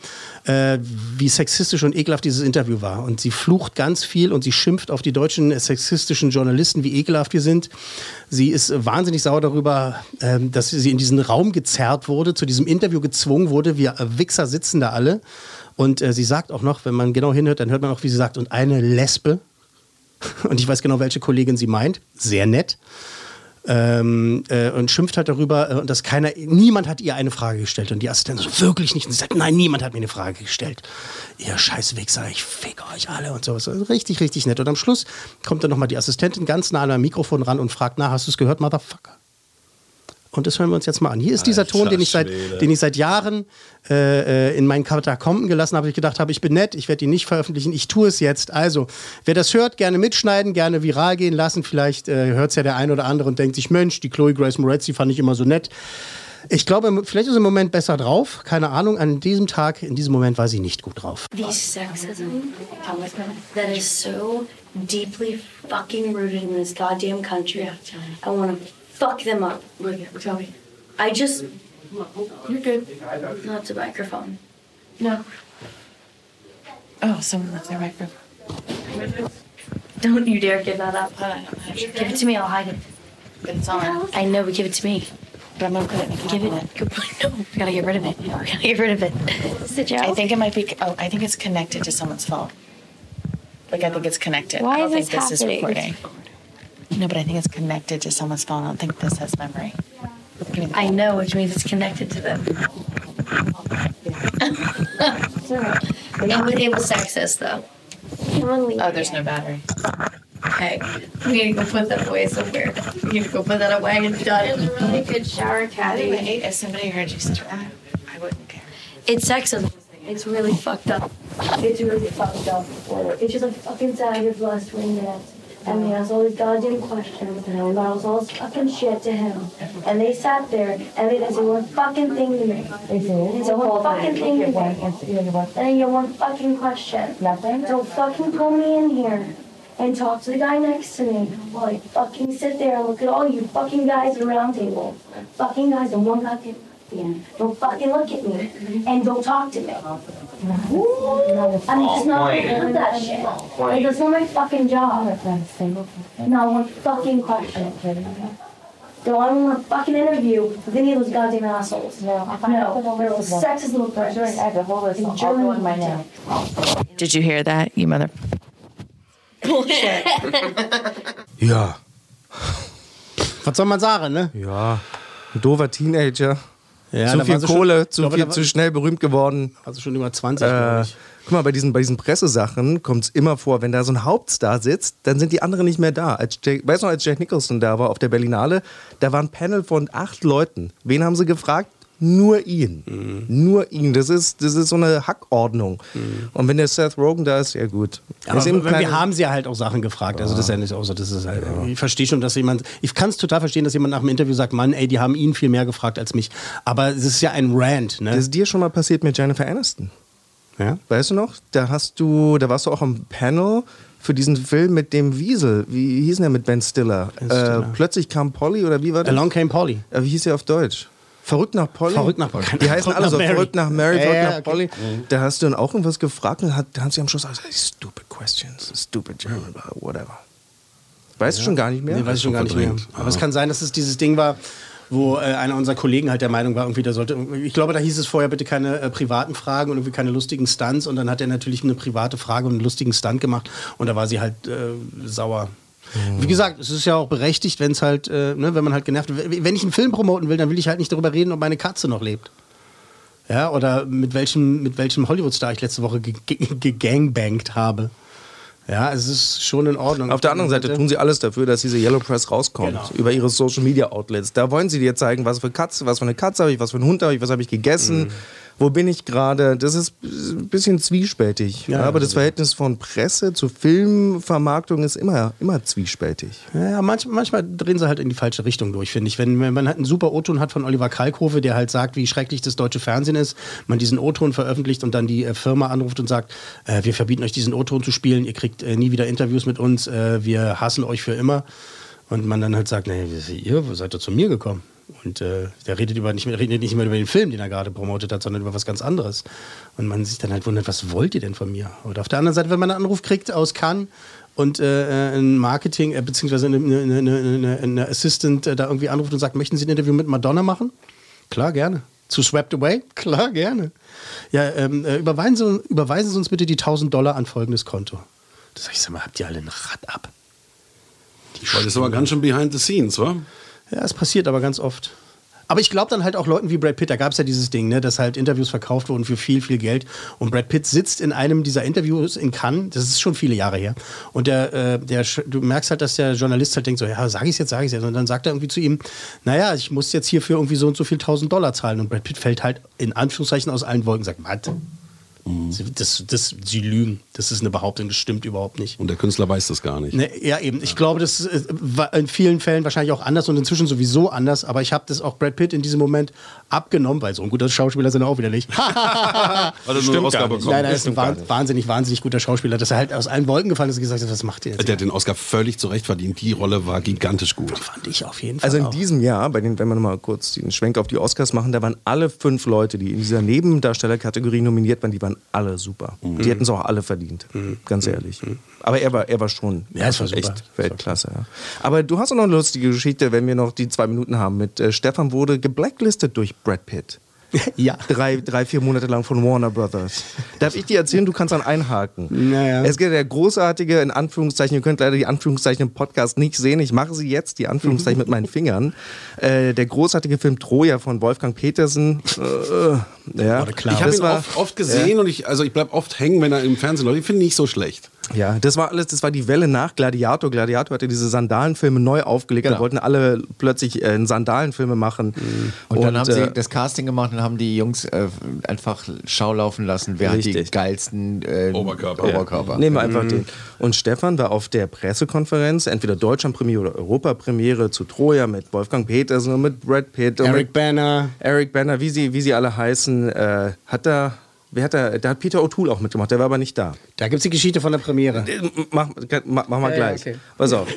B: äh, wie sexistisch und ekelhaft dieses Interview war. Und sie flucht ganz viel und sie schimpft auf die deutschen sexistischen Journalisten, wie ekelhaft wir sind. Sie ist wahnsinnig sauer darüber, äh, dass sie in diesen Raum gezerrt wurde, zu diesem Interview gezwungen wurde. Wir Wichser sitzen da alle. Und äh, sie sagt auch noch, wenn man genau hinhört, dann hört man auch, wie sie sagt, und eine Lesbe. [LAUGHS] Und ich weiß genau, welche Kollegin sie meint. Sehr nett ähm, äh, und schimpft halt darüber, äh, dass keiner, niemand hat ihr eine Frage gestellt. Und die Assistentin so, wirklich nicht. Und sie sagt, nein, niemand hat mir eine Frage gestellt. Ihr scheiß Wichser, ich fick euch alle und sowas. Also richtig, richtig nett. Und am Schluss kommt dann nochmal die Assistentin ganz nah an das Mikrofon ran und fragt, na, hast du es gehört, Motherfucker? Und das hören wir uns jetzt mal an. Hier ist dieser Ton, den ich seit, den ich seit Jahren äh, in meinen Katakomben gelassen habe. Ich gedacht habe, ich bin nett, ich werde ihn nicht veröffentlichen, ich tue es jetzt. Also, wer das hört, gerne mitschneiden, gerne viral gehen lassen. Vielleicht äh, hört es ja der ein oder andere und denkt sich, Mensch, die Chloe Grace Moretz, die fand ich immer so nett. Ich glaube, vielleicht ist sie im Moment besser drauf. Keine Ahnung. An diesem Tag, in diesem Moment war sie nicht gut drauf.
I: The sexism that is so deeply fucking rooted in this goddamn country. I want to fuck them up. Tell me. I just. You're good. Not the microphone. No.
J: Oh, someone left their microphone.
I: Don't you dare give that up. Uh, give it to me, I'll hide it.
J: But it's on.
I: I know, but give it to me.
J: But I'm gonna put it in the
I: Give it. No, we gotta get rid of it. We gotta get rid of it. [LAUGHS] Is it
J: I think it might be. Oh, I think it's connected to someone's phone. Like I think it's connected.
I: Why
J: I don't
I: is
J: think
I: this
J: this is recording. No, but I think it's connected to someone's phone. I don't think this has memory. Me
I: I know, which means it's connected to them. it, it was sexist, though.
J: Oh, there's no battery.
I: Okay, we need to go put that away somewhere. We need to go put that away and done. It's a really good shower caddy.
J: If somebody heard you say that, I wouldn't care.
I: It's sexism. It's really fucked up. It's really fucked up. It's just like fucking for the last 20 minutes. And they asked all these goddamn questions, and I was all this fucking shit to him. And they sat there, and they didn't say one fucking thing to me. They say one fucking thing to me. And you one fucking question. Nothing? Don't fucking pull me in here and talk to the guy next to me while I fucking sit there and look at all you fucking guys at the round table. Fucking guys and one goddamn yeah. Don't fucking look at me and don't talk to me. I'm just oh, not gonna do that shit. Like, that's not my fucking job. Not one fucking question. Do I want a fucking interview with any of those goddamn assholes? No. No. They're those sexist little pricks. I have a whole list. Enjoy my name.
J: Did you hear that, you mother?
I: Bullshit.
E: Ja,
B: Was soll man sagen, ne?
E: ja. Ein doofer Teenager.
B: Ja,
E: zu viel
B: schon-
E: Kohle,
B: ich
E: zu,
B: glaube,
E: viel,
B: war-
E: zu schnell berühmt geworden.
B: Also schon über 20, glaube
E: Äh, guck mal, bei diesen, bei diesen Pressesachen kommt es immer vor, wenn da so ein Hauptstar sitzt, dann sind die anderen nicht mehr da. Als Jack, weißt du noch, als Jack Nicholson da war auf der Berlinale, da war ein Panel von acht Leuten. Wen haben sie gefragt? Nur ihn.
B: Mhm.
E: Nur ihn. Das ist, das ist so eine Hackordnung. Und wenn der Seth Rogen da ist, ja gut. Er
B: Aber wir haben sie ja halt auch Sachen gefragt. Also das ist ja nicht auch so. Das ist halt, Ich verstehe schon, dass jemand. Ich kann es total verstehen, dass jemand nach dem Interview sagt, Mann, ey, die haben ihn viel mehr gefragt als mich. Aber es ist ja ein Rant, ne?
E: Das ist dir schon mal passiert mit Jennifer Aniston.
B: Ja?
E: Weißt du noch? Da hast du, da warst du auch am Panel für diesen Film mit dem Wiesel. Wie hieß denn der mit Ben Stiller?
B: Stiller.
E: Äh, plötzlich kam Polly oder wie war das?
B: Along Came Polly.
E: Äh, wie hieß der auf Deutsch? Verrückt nach Polly?
B: Verrückt nach Polly.
E: Die heißen alle so.
B: Mary.
E: Verrückt nach Mary, verrückt nach
B: okay.
E: Polly. Da hast du dann auch irgendwas gefragt und hat, da haben sie am Schluss gesagt, stupid questions, stupid German, whatever. Weißt du schon gar nicht mehr?
B: Nee, weiß ich schon gar nicht mehr. Aber es kann sein, dass es dieses Ding war, wo äh, einer unserer Kollegen halt der Meinung war, irgendwie, da sollte. Ich glaube, da hieß es vorher bitte keine äh, privaten Fragen und irgendwie keine lustigen Stunts. Und dann hat er natürlich eine private Frage und einen lustigen Stunt gemacht. Und da war sie halt äh, sauer. Wie gesagt, es ist ja auch berechtigt, wenn es halt, äh, ne, wenn man halt genervt wird. Wenn ich einen Film promoten will, dann will ich halt nicht darüber reden, ob meine Katze noch lebt. Ja, oder mit welchem, mit welchem Hollywood-Star ich letzte Woche ge- ge- gegangbangt habe. Ja, es ist schon in Ordnung.
E: Auf der anderen Seite tun sie alles dafür, dass diese Yellow Press rauskommt.
B: Genau.
E: Über ihre Social Media Outlets. Da wollen sie dir zeigen, was für Katze, was für eine Katze habe ich, was für einen Hund habe ich, was habe ich gegessen. Wo bin ich gerade? Das ist ein bisschen zwiespältig.
B: Ja,
E: aber das Verhältnis von Presse zu Filmvermarktung ist immer, immer zwiespältig.
B: Ja, manch, manchmal drehen sie halt in die falsche Richtung durch, finde ich. Wenn, wenn man halt einen super O-Ton hat von Oliver Kalkofe, der halt sagt, wie schrecklich das deutsche Fernsehen ist, man diesen O-Ton veröffentlicht und dann die äh, Firma anruft und sagt, äh, wir verbieten euch diesen O-Ton zu spielen, ihr kriegt äh, nie wieder Interviews mit uns, äh, wir hassen euch für immer. Und man dann halt sagt, nee, ihr seid doch zu mir gekommen. Und äh, der redet über nicht mehr, redet nicht mehr über den Film, den er gerade promotet hat, sondern über was ganz anderes. Und man sich dann halt wundert, was wollt ihr denn von mir? Oder auf der anderen Seite, wenn man einen Anruf kriegt aus Cannes und äh, ein Marketing, äh, beziehungsweise eine, eine, eine, eine, Assistant äh, da irgendwie anruft und sagt, möchten Sie ein Interview mit Madonna machen? Klar, gerne. Zu Swept Away? Klar, gerne. Ja, ähm, äh, überweisen, Sie, überweisen Sie uns bitte die 1000 Dollar an folgendes Konto. Das sag ich, sag mal, habt ihr alle ein Rad ab?
C: Weil das ist aber ganz schön behind the scenes, wa?
B: Ja, es passiert aber ganz oft. Aber ich glaube dann halt auch Leuten wie Brad Pitt, da gab es ja dieses Ding, ne, dass halt Interviews verkauft wurden für viel, viel Geld. Und Brad Pitt sitzt in einem dieser Interviews in Cannes, das ist schon viele Jahre her. Und der, äh, der, du merkst halt, dass der Journalist halt denkt so, ja, sag ich jetzt, sag ich jetzt. Und dann sagt er irgendwie zu ihm, naja, ich muss jetzt hier für irgendwie so und so viel tausend Dollar zahlen. Und Brad Pitt fällt halt in Anführungszeichen aus allen Wolken und sagt, was? Sie, das, das, sie lügen. Das ist eine Behauptung, das stimmt überhaupt nicht.
C: Und der Künstler weiß das gar nicht.
B: Ne, ja, eben. Ich glaube, das äh, war in vielen Fällen wahrscheinlich auch anders und inzwischen sowieso anders. Aber ich habe das auch Brad Pitt in diesem Moment abgenommen, weil so ein guter Schauspieler sind er auch wieder nicht. [LAUGHS]
C: Weil er nur Oscar bekommen.
B: Nein, nein, er ist ein
E: Stimmt
B: wahnsinnig, wahnsinnig guter Schauspieler, dass er halt aus allen Wolken gefallen ist und gesagt hat, was macht ihr jetzt?
C: Der hat den Oscar völlig zurecht verdient. Die Rolle war gigantisch gut.
B: Fand ich auf jeden Fall.
E: Also in
B: auch.
E: diesem Jahr, bei den, wenn wir mal kurz den Schwenk auf die Oscars machen, da waren alle fünf Leute, die in dieser Nebendarstellerkategorie nominiert waren, die waren alle super.
B: Mhm.
E: Die hätten es auch alle verdient, ganz ehrlich. Aber er war, er war schon
B: Ja, war super.
E: echt Weltklasse. Ja. Aber du hast auch noch eine lustige Geschichte, wenn wir noch die zwei Minuten haben. Mit äh, Stefan wurde geblacklistet durch Brad Pitt. [LAUGHS]
B: ja.
E: Drei, drei, vier Monate lang von Warner Brothers. Darf ich dir erzählen? Du kannst dann einhaken.
B: Naja.
E: Es gibt der großartige, in Anführungszeichen, ihr könnt leider die Anführungszeichen im Podcast nicht sehen. Ich mache sie jetzt, die Anführungszeichen [LAUGHS] mit meinen Fingern. Äh, der großartige Film Troja von Wolfgang Petersen. Äh, ja,
B: klar.
C: Ich habe ihn
E: war-
C: oft, oft gesehen und ich, also ich bleib oft hängen, wenn er im Fernsehen läuft. Ich finde ihn nicht so schlecht.
E: Ja, das war alles, das war die Welle nach Gladiator. Gladiator hatte diese Sandalenfilme neu aufgelegt. Da
D: Genau.
E: wollten alle plötzlich äh, Sandalenfilme machen.
D: Und dann haben
E: äh,
D: sie das Casting gemacht und haben die Jungs äh, einfach Schau laufen lassen, wer hat die
E: Richtig.
D: geilsten äh,
C: Oberkörper.
D: Oberkörper.
E: Nehmen wir einfach den. Und Stefan war auf der Pressekonferenz, entweder Deutschlandpremiere oder Europapremiere zu Troja mit Wolfgang Petersen und mit Brad Pitt und
B: Eric
E: mit
B: Banner.
E: Eric Banner, wie sie, wie sie alle heißen, äh, hat da, wer hat da, da hat Peter O'Toole auch mitgemacht, der war aber nicht da.
B: Da gibt es die Geschichte von der Premiere.
E: Mach, mach, mach mal
B: Ja, ja,
E: gleich.
B: okay.
E: Pass auf.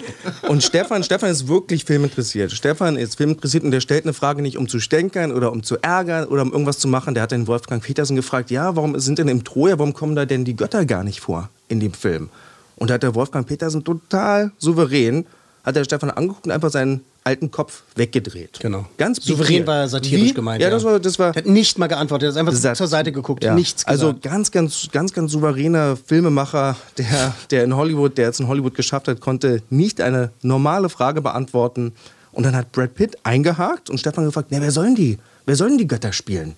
E: Und Stefan, Stefan ist wirklich filminteressiert. Stefan ist filminteressiert und der stellt eine Frage nicht, um zu stänkern oder um zu ärgern oder um irgendwas zu machen. Der hat den Wolfgang Petersen gefragt, ja, warum sind denn im Troja, warum kommen da denn die Götter gar nicht vor in dem Film? Und da hat der Wolfgang Petersen total souverän, hat der Stefan angeguckt und einfach seinen alten Kopf weggedreht.
B: Genau.
E: Ganz
B: Souverän war satirisch
E: Wie?
B: gemeint.
E: Ja, das war, das war
B: Er hat nicht mal geantwortet, er hat einfach
E: Satz.
B: zur Seite geguckt,
E: Ja.
B: nichts gesagt.
E: Also ganz, ganz, ganz, ganz souveräner Filmemacher, der, der in Hollywood, der jetzt in Hollywood geschafft hat, konnte nicht eine normale Frage beantworten. Und dann hat Brad Pitt eingehakt und Stefan gefragt, na, wer sollen die? Wer sollen die Götter spielen?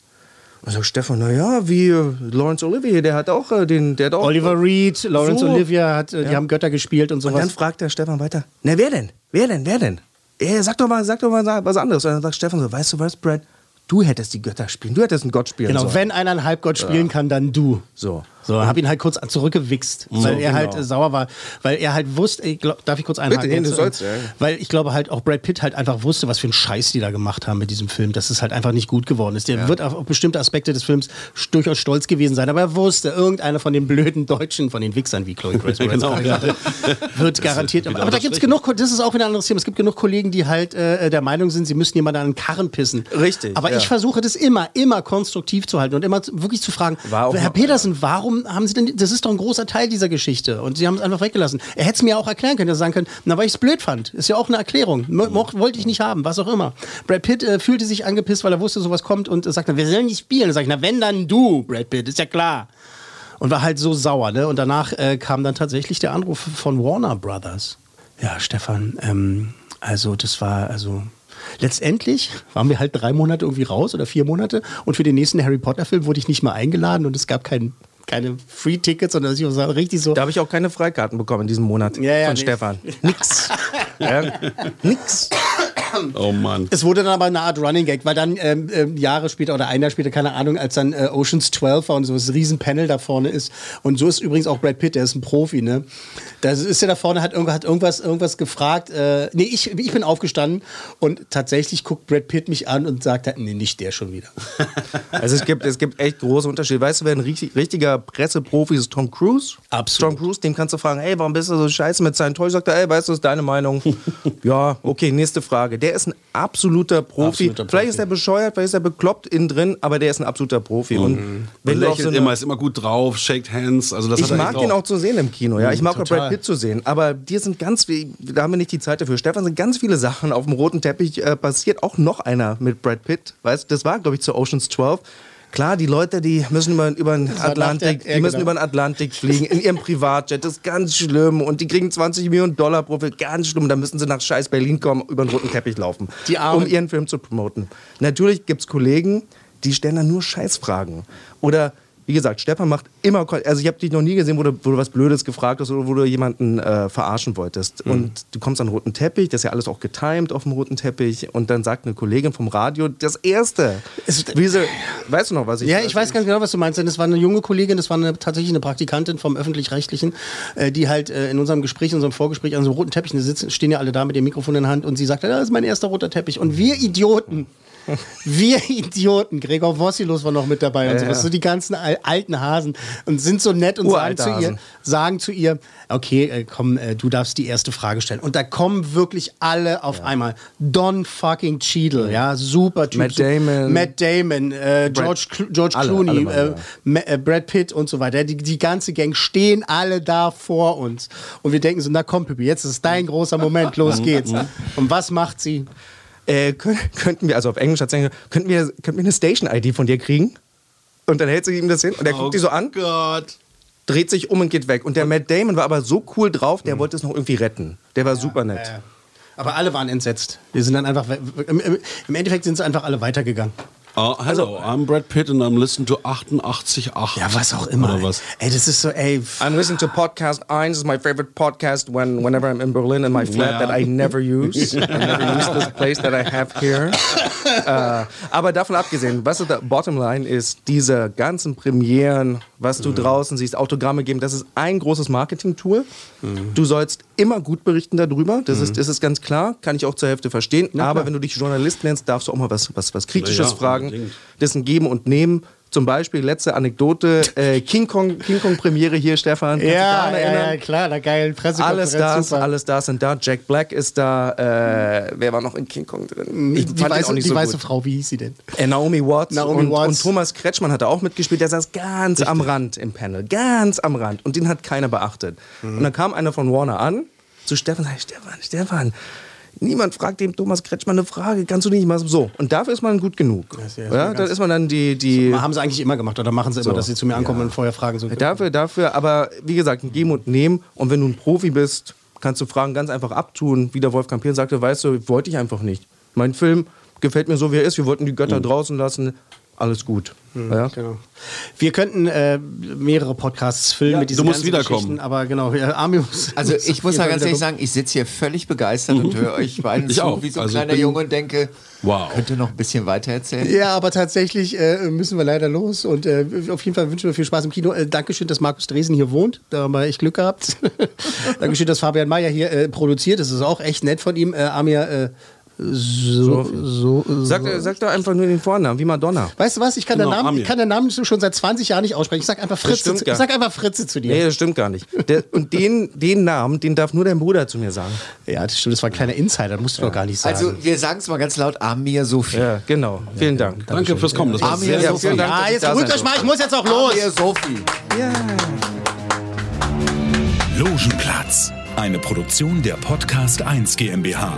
E: Und sagt Stefan, naja, wie äh, Laurence Olivier, der hat auch äh, den, der hat auch
B: Oliver Reed, Laurence
E: So.
B: Olivia, hat, äh, die
E: Ja.
B: haben Götter gespielt und
E: Und
B: sowas.
E: dann fragt der Stefan weiter, na wer denn? Wer denn? Wer denn? Ey, sag doch mal, sag doch mal was anderes. Und dann sagt Stefan so, weißt du was, Brad? Du hättest die Götter spielen, du hättest einen Gott spielen
B: Genau,
E: sollen.
B: wenn einer einen Halbgott spielen kann, dann du.
E: So.
B: So, hab ihn halt kurz zurückgewichst, weil er
E: genau.
B: halt äh, sauer war, weil er halt wusste, ich glaub, darf ich kurz einhaken?
E: nee, du
B: jetzt?
E: sollst, ja.
B: Weil ich glaube halt auch Brad Pitt halt einfach wusste, was für ein Scheiß die da gemacht haben mit diesem Film, dass es halt einfach nicht gut geworden ist. Der wird auf bestimmte Aspekte des Films durchaus stolz gewesen sein, aber er wusste, irgendeiner von den blöden Deutschen, von den Wichsern, wie Chloe Grace [LAUGHS]
C: Genau,
B: gerade sagte, wird garantiert.
C: wieder
B: Aber da gibt es genug, das ist auch wieder ein anderes Thema, es gibt genug Kollegen, die halt äh, der Meinung sind, sie müssten jemanden an den Karren pissen.
E: Richtig,
B: Aber
E: ja.
B: ich versuche das immer, immer konstruktiv zu halten und immer wirklich zu fragen, Herr
E: mal-
B: Petersen, warum haben Sie denn, das ist doch ein großer Teil dieser Geschichte und Sie haben es einfach weggelassen. Er hätte es mir auch erklären können, er sagen können, na, weil ich es blöd fand. Ist ja auch eine Erklärung. Mo mo wollte ich nicht haben, was auch immer. Brad Pitt äh, fühlte sich angepisst, weil er wusste, sowas kommt und äh, sagte, wir sollen nicht spielen. Da sag ich, na, wenn dann du, Brad Pitt, ist ja klar. Und war halt so sauer, ne? Und danach äh, kam dann tatsächlich der Anruf von Warner Brothers. Ja, Stefan, ähm, also das war, also letztendlich waren wir halt drei Monate irgendwie raus oder vier Monate und für den nächsten Harry Potter Film wurde ich nicht mal eingeladen und es gab kein, keine Free-Tickets, sondern ich war richtig so.
E: Da habe ich auch keine Freikarten bekommen in diesem Monat
B: Ja, ja,
E: von
B: nee.
E: Stefan. [LAUGHS] Nix. ja, nix.
C: Oh Mann.
B: Es wurde dann aber eine Art Running Gag, weil dann ähm, ähm, Jahre später oder ein Jahr später, keine Ahnung, als dann äh, Oceans 12 war und so das Riesenpanel da vorne ist. Und so ist übrigens auch Brad Pitt, der ist ein Profi, ne? Da ist er da vorne, hat, irgendwas, hat irgendwas, irgendwas gefragt. Äh, nee, ich, ich bin aufgestanden und tatsächlich guckt Brad Pitt mich an und sagt, halt, nee, nicht der schon wieder. [LAUGHS]
E: Also es gibt, es gibt echt große Unterschiede. Weißt du, wer ein richtig, richtiger Presseprofi ist? Tom Cruise.
B: Absolut.
E: Tom Cruise, dem kannst du fragen, hey, warum bist du so scheiße mit seinen Toys? Sagt er, ey, weißt du, ist deine Meinung? [LAUGHS] ja, okay, nächste Frage. Der ist ein absoluter Profi.
B: Absoluter
E: Vielleicht ist er bescheuert, vielleicht ist er bekloppt innen drin, aber der ist ein absoluter Profi. Und
C: Und
E: wenn du so eine-
C: immer, ist immer gut drauf, shaked hands. Also das
E: ich mag den
C: drauf.
E: auch zu sehen im Kino, ja. Ich mag auch. Brad Pitt zu sehen. Aber dir sind ganz, da haben wir nicht die Zeit dafür. Stefan, sind ganz viele Sachen auf dem roten Teppich äh, passiert. Auch noch einer mit Brad Pitt. Weißt das war, glaube ich, zu Oceans 12. Klar, die Leute, die müssen über, über den Atlantik, die müssen
B: genau.
E: über den Atlantik fliegen in ihrem Privatjet. Das ist ganz schlimm. Und die kriegen 20 Millionen Dollar pro Film. Ganz schlimm. Da müssen sie nach scheiß Berlin kommen, über den roten Teppich laufen,
B: Die
E: um ihren Film zu promoten. Natürlich gibt es Kollegen, die stellen dann nur Scheißfragen. Oder wie gesagt, Stefan macht immer, also ich habe dich noch nie gesehen, wo du, wo du was Blödes gefragt hast oder wo du jemanden äh, verarschen wolltest. Und du kommst an den roten Teppich, das ist ja alles auch getimed auf dem roten Teppich und dann sagt eine Kollegin vom Radio das Erste. Wie sie, weißt du noch, was ich
B: Ja, ich weiß ganz genau, was du meinst. Denn das war eine junge Kollegin, das war eine, tatsächlich eine Praktikantin vom Öffentlich-Rechtlichen, äh, die halt äh, in unserem Gespräch, in unserem Vorgespräch an so einem roten Teppich sitzen, stehen ja alle da mit dem Mikrofon in der Hand und sie sagt, das ist mein erster roter Teppich. Und wir Idioten, wir Idioten, Gregor Vossilos war noch mit dabei und
E: Ja,
B: sowas,
E: ja.
B: so die ganzen al alten Hasen und sind so nett und sagen zu, ihr, sagen zu ihr, okay, äh, komm, äh, du darfst die erste Frage stellen. Und da kommen wirklich alle auf einmal. Don fucking Cheadle, ja, super Typ.
E: Matt Damon.
B: Matt Damon, äh, George, Clo- George
E: alle,
B: Clooney,
E: alle waren
B: äh, äh, Brad Pitt und so weiter. Die, die ganze Gang stehen alle da vor uns. Und wir denken so, na komm, Pippi, jetzt ist dein großer Moment, los [LAUGHS] geht's. Und was macht sie?
E: Äh, könnt, könnten wir, also auf Englisch hat sie gesagt, könnten wir, könnten wir eine Station-ID von dir kriegen? Und dann hält sie ihm das hin und er guckt die so an,
C: Gott.
E: dreht sich um und geht weg. Und der Matt Damon war aber so cool drauf, der wollte es noch irgendwie retten. Der war super nett.
B: Äh, aber alle waren entsetzt. Wir sind dann einfach, im, Endeffekt sind sie einfach alle weitergegangen.
C: Ah, oh, hello, I'm Brad Pitt and I'm listening to 88.8.
B: Ja, was auch immer.
C: Oder was?
B: Ey, das ist so, ey.
E: I'm listening to podcast 1 is my favorite podcast when whenever I'm in Berlin in my flat
C: Ja.
E: that I never use. I never use this place that I have here. [LAUGHS] [LAUGHS] äh, aber davon abgesehen, was ist der Bottomline ist, diese ganzen Premieren, was du draußen siehst, Autogramme geben, das ist ein großes Marketing-Tool. Du sollst immer gut berichten darüber, das, ist, das ist ganz klar, kann ich auch zur Hälfte verstehen. aber wenn du dich Journalist nennst, darfst du auch mal was, was, was Kritisches
C: Ja,
E: fragen.
C: unbedingt.
E: Das ist ein Geben und Nehmen. Zum Beispiel, letzte Anekdote, [LAUGHS] äh, King Kong, King Kong Premiere hier, Stefan.
B: Ja, ja, ja, klar, da geil.
E: Alle
B: Pressekonferenz.
E: Stars,
B: super.
E: alle Stars sind da. Jack Black ist da. Äh, wer war noch in King Kong drin? Ich
B: die
E: fand
B: weiße,
E: auch nicht
B: die
E: so
B: weiße
E: gut.
B: Frau, wie hieß sie denn?
E: Äh, Naomi Watts,
B: Naomi
E: und,
B: Watts.
E: und Thomas Kretschmann hat da auch mitgespielt. Der saß ganz am Rand im Panel, ganz am Rand. Und den hat keiner beachtet.
B: Mhm.
E: Und dann kam einer von Warner an zu Stefan und sagte, Stefan, Stefan, niemand fragt dem Thomas Kretschmann eine Frage, kannst du nicht mal so. Und dafür ist man gut genug.
B: ist ja
E: Ja, dann ist man dann die... die
B: Haben sie eigentlich immer gemacht oder machen sie immer,
E: So.
B: dass sie zu mir ankommen und vorher fragen so.
E: Dafür, dafür, aber wie gesagt, ein Geben und Nehmen. Und wenn du ein Profi bist, kannst du Fragen ganz einfach abtun. Wie der Wolfgang Piel sagte, weißt du, wollte ich einfach nicht. Mein Film gefällt mir so, wie er ist. Wir wollten die Götter draußen lassen. Alles gut. Ja?
B: Genau. Wir könnten äh, mehrere Podcasts füllen mit diesen
C: du musst wiederkommen.
B: Aber genau, ja, Armin muss, [LAUGHS]
D: Also ich muss mal ganz ehrlich sagen, ich sitze hier völlig begeistert und [LAUGHS] höre euch beiden
C: Ich
D: zu,
C: auch.
D: wie so ein
C: Also
D: kleiner
C: bin-
D: Junge und denke,
C: Wow.
D: könnte noch ein bisschen weiter erzählen.
B: Ja, aber tatsächlich äh, müssen wir leider los und äh, auf jeden Fall wünschen wir viel Spaß im Kino. Äh, Dankeschön, dass Markus Dresen hier wohnt, da haben wir echt Glück gehabt. [LAUGHS] Dankeschön, dass Fabian Mayer hier äh, produziert, das ist auch echt nett von ihm. Äh, Amir, äh, so, so, so,
E: Sag, sag doch einfach nur den Vornamen, wie Madonna.
B: Weißt du was, ich kann,
C: Genau,
B: den Namen, ich kann den Namen schon seit 20 Jahren nicht aussprechen. Ich sag einfach Fritze, zu, ich sag einfach Fritze zu dir.
E: Nee, das stimmt gar nicht. Der, und den, den Namen, den darf nur dein Bruder zu mir sagen.
B: Ja, das stimmt, das war ein kleiner Insider, musst du doch gar nicht sagen.
D: Also wir sagen es mal ganz laut, Amir Sophie.
E: Ja, genau. Vielen Dank.
C: Danke fürs Kommen. Das war
D: Amir
C: sehr, sehr
D: Sophie.
E: Dank.
B: ah,
E: ich
B: jetzt
E: sein
B: euch mal, ich muss jetzt auch los.
D: Amir Sophie.
A: Logenplatz, eine Produktion der Podcast 1 GmbH.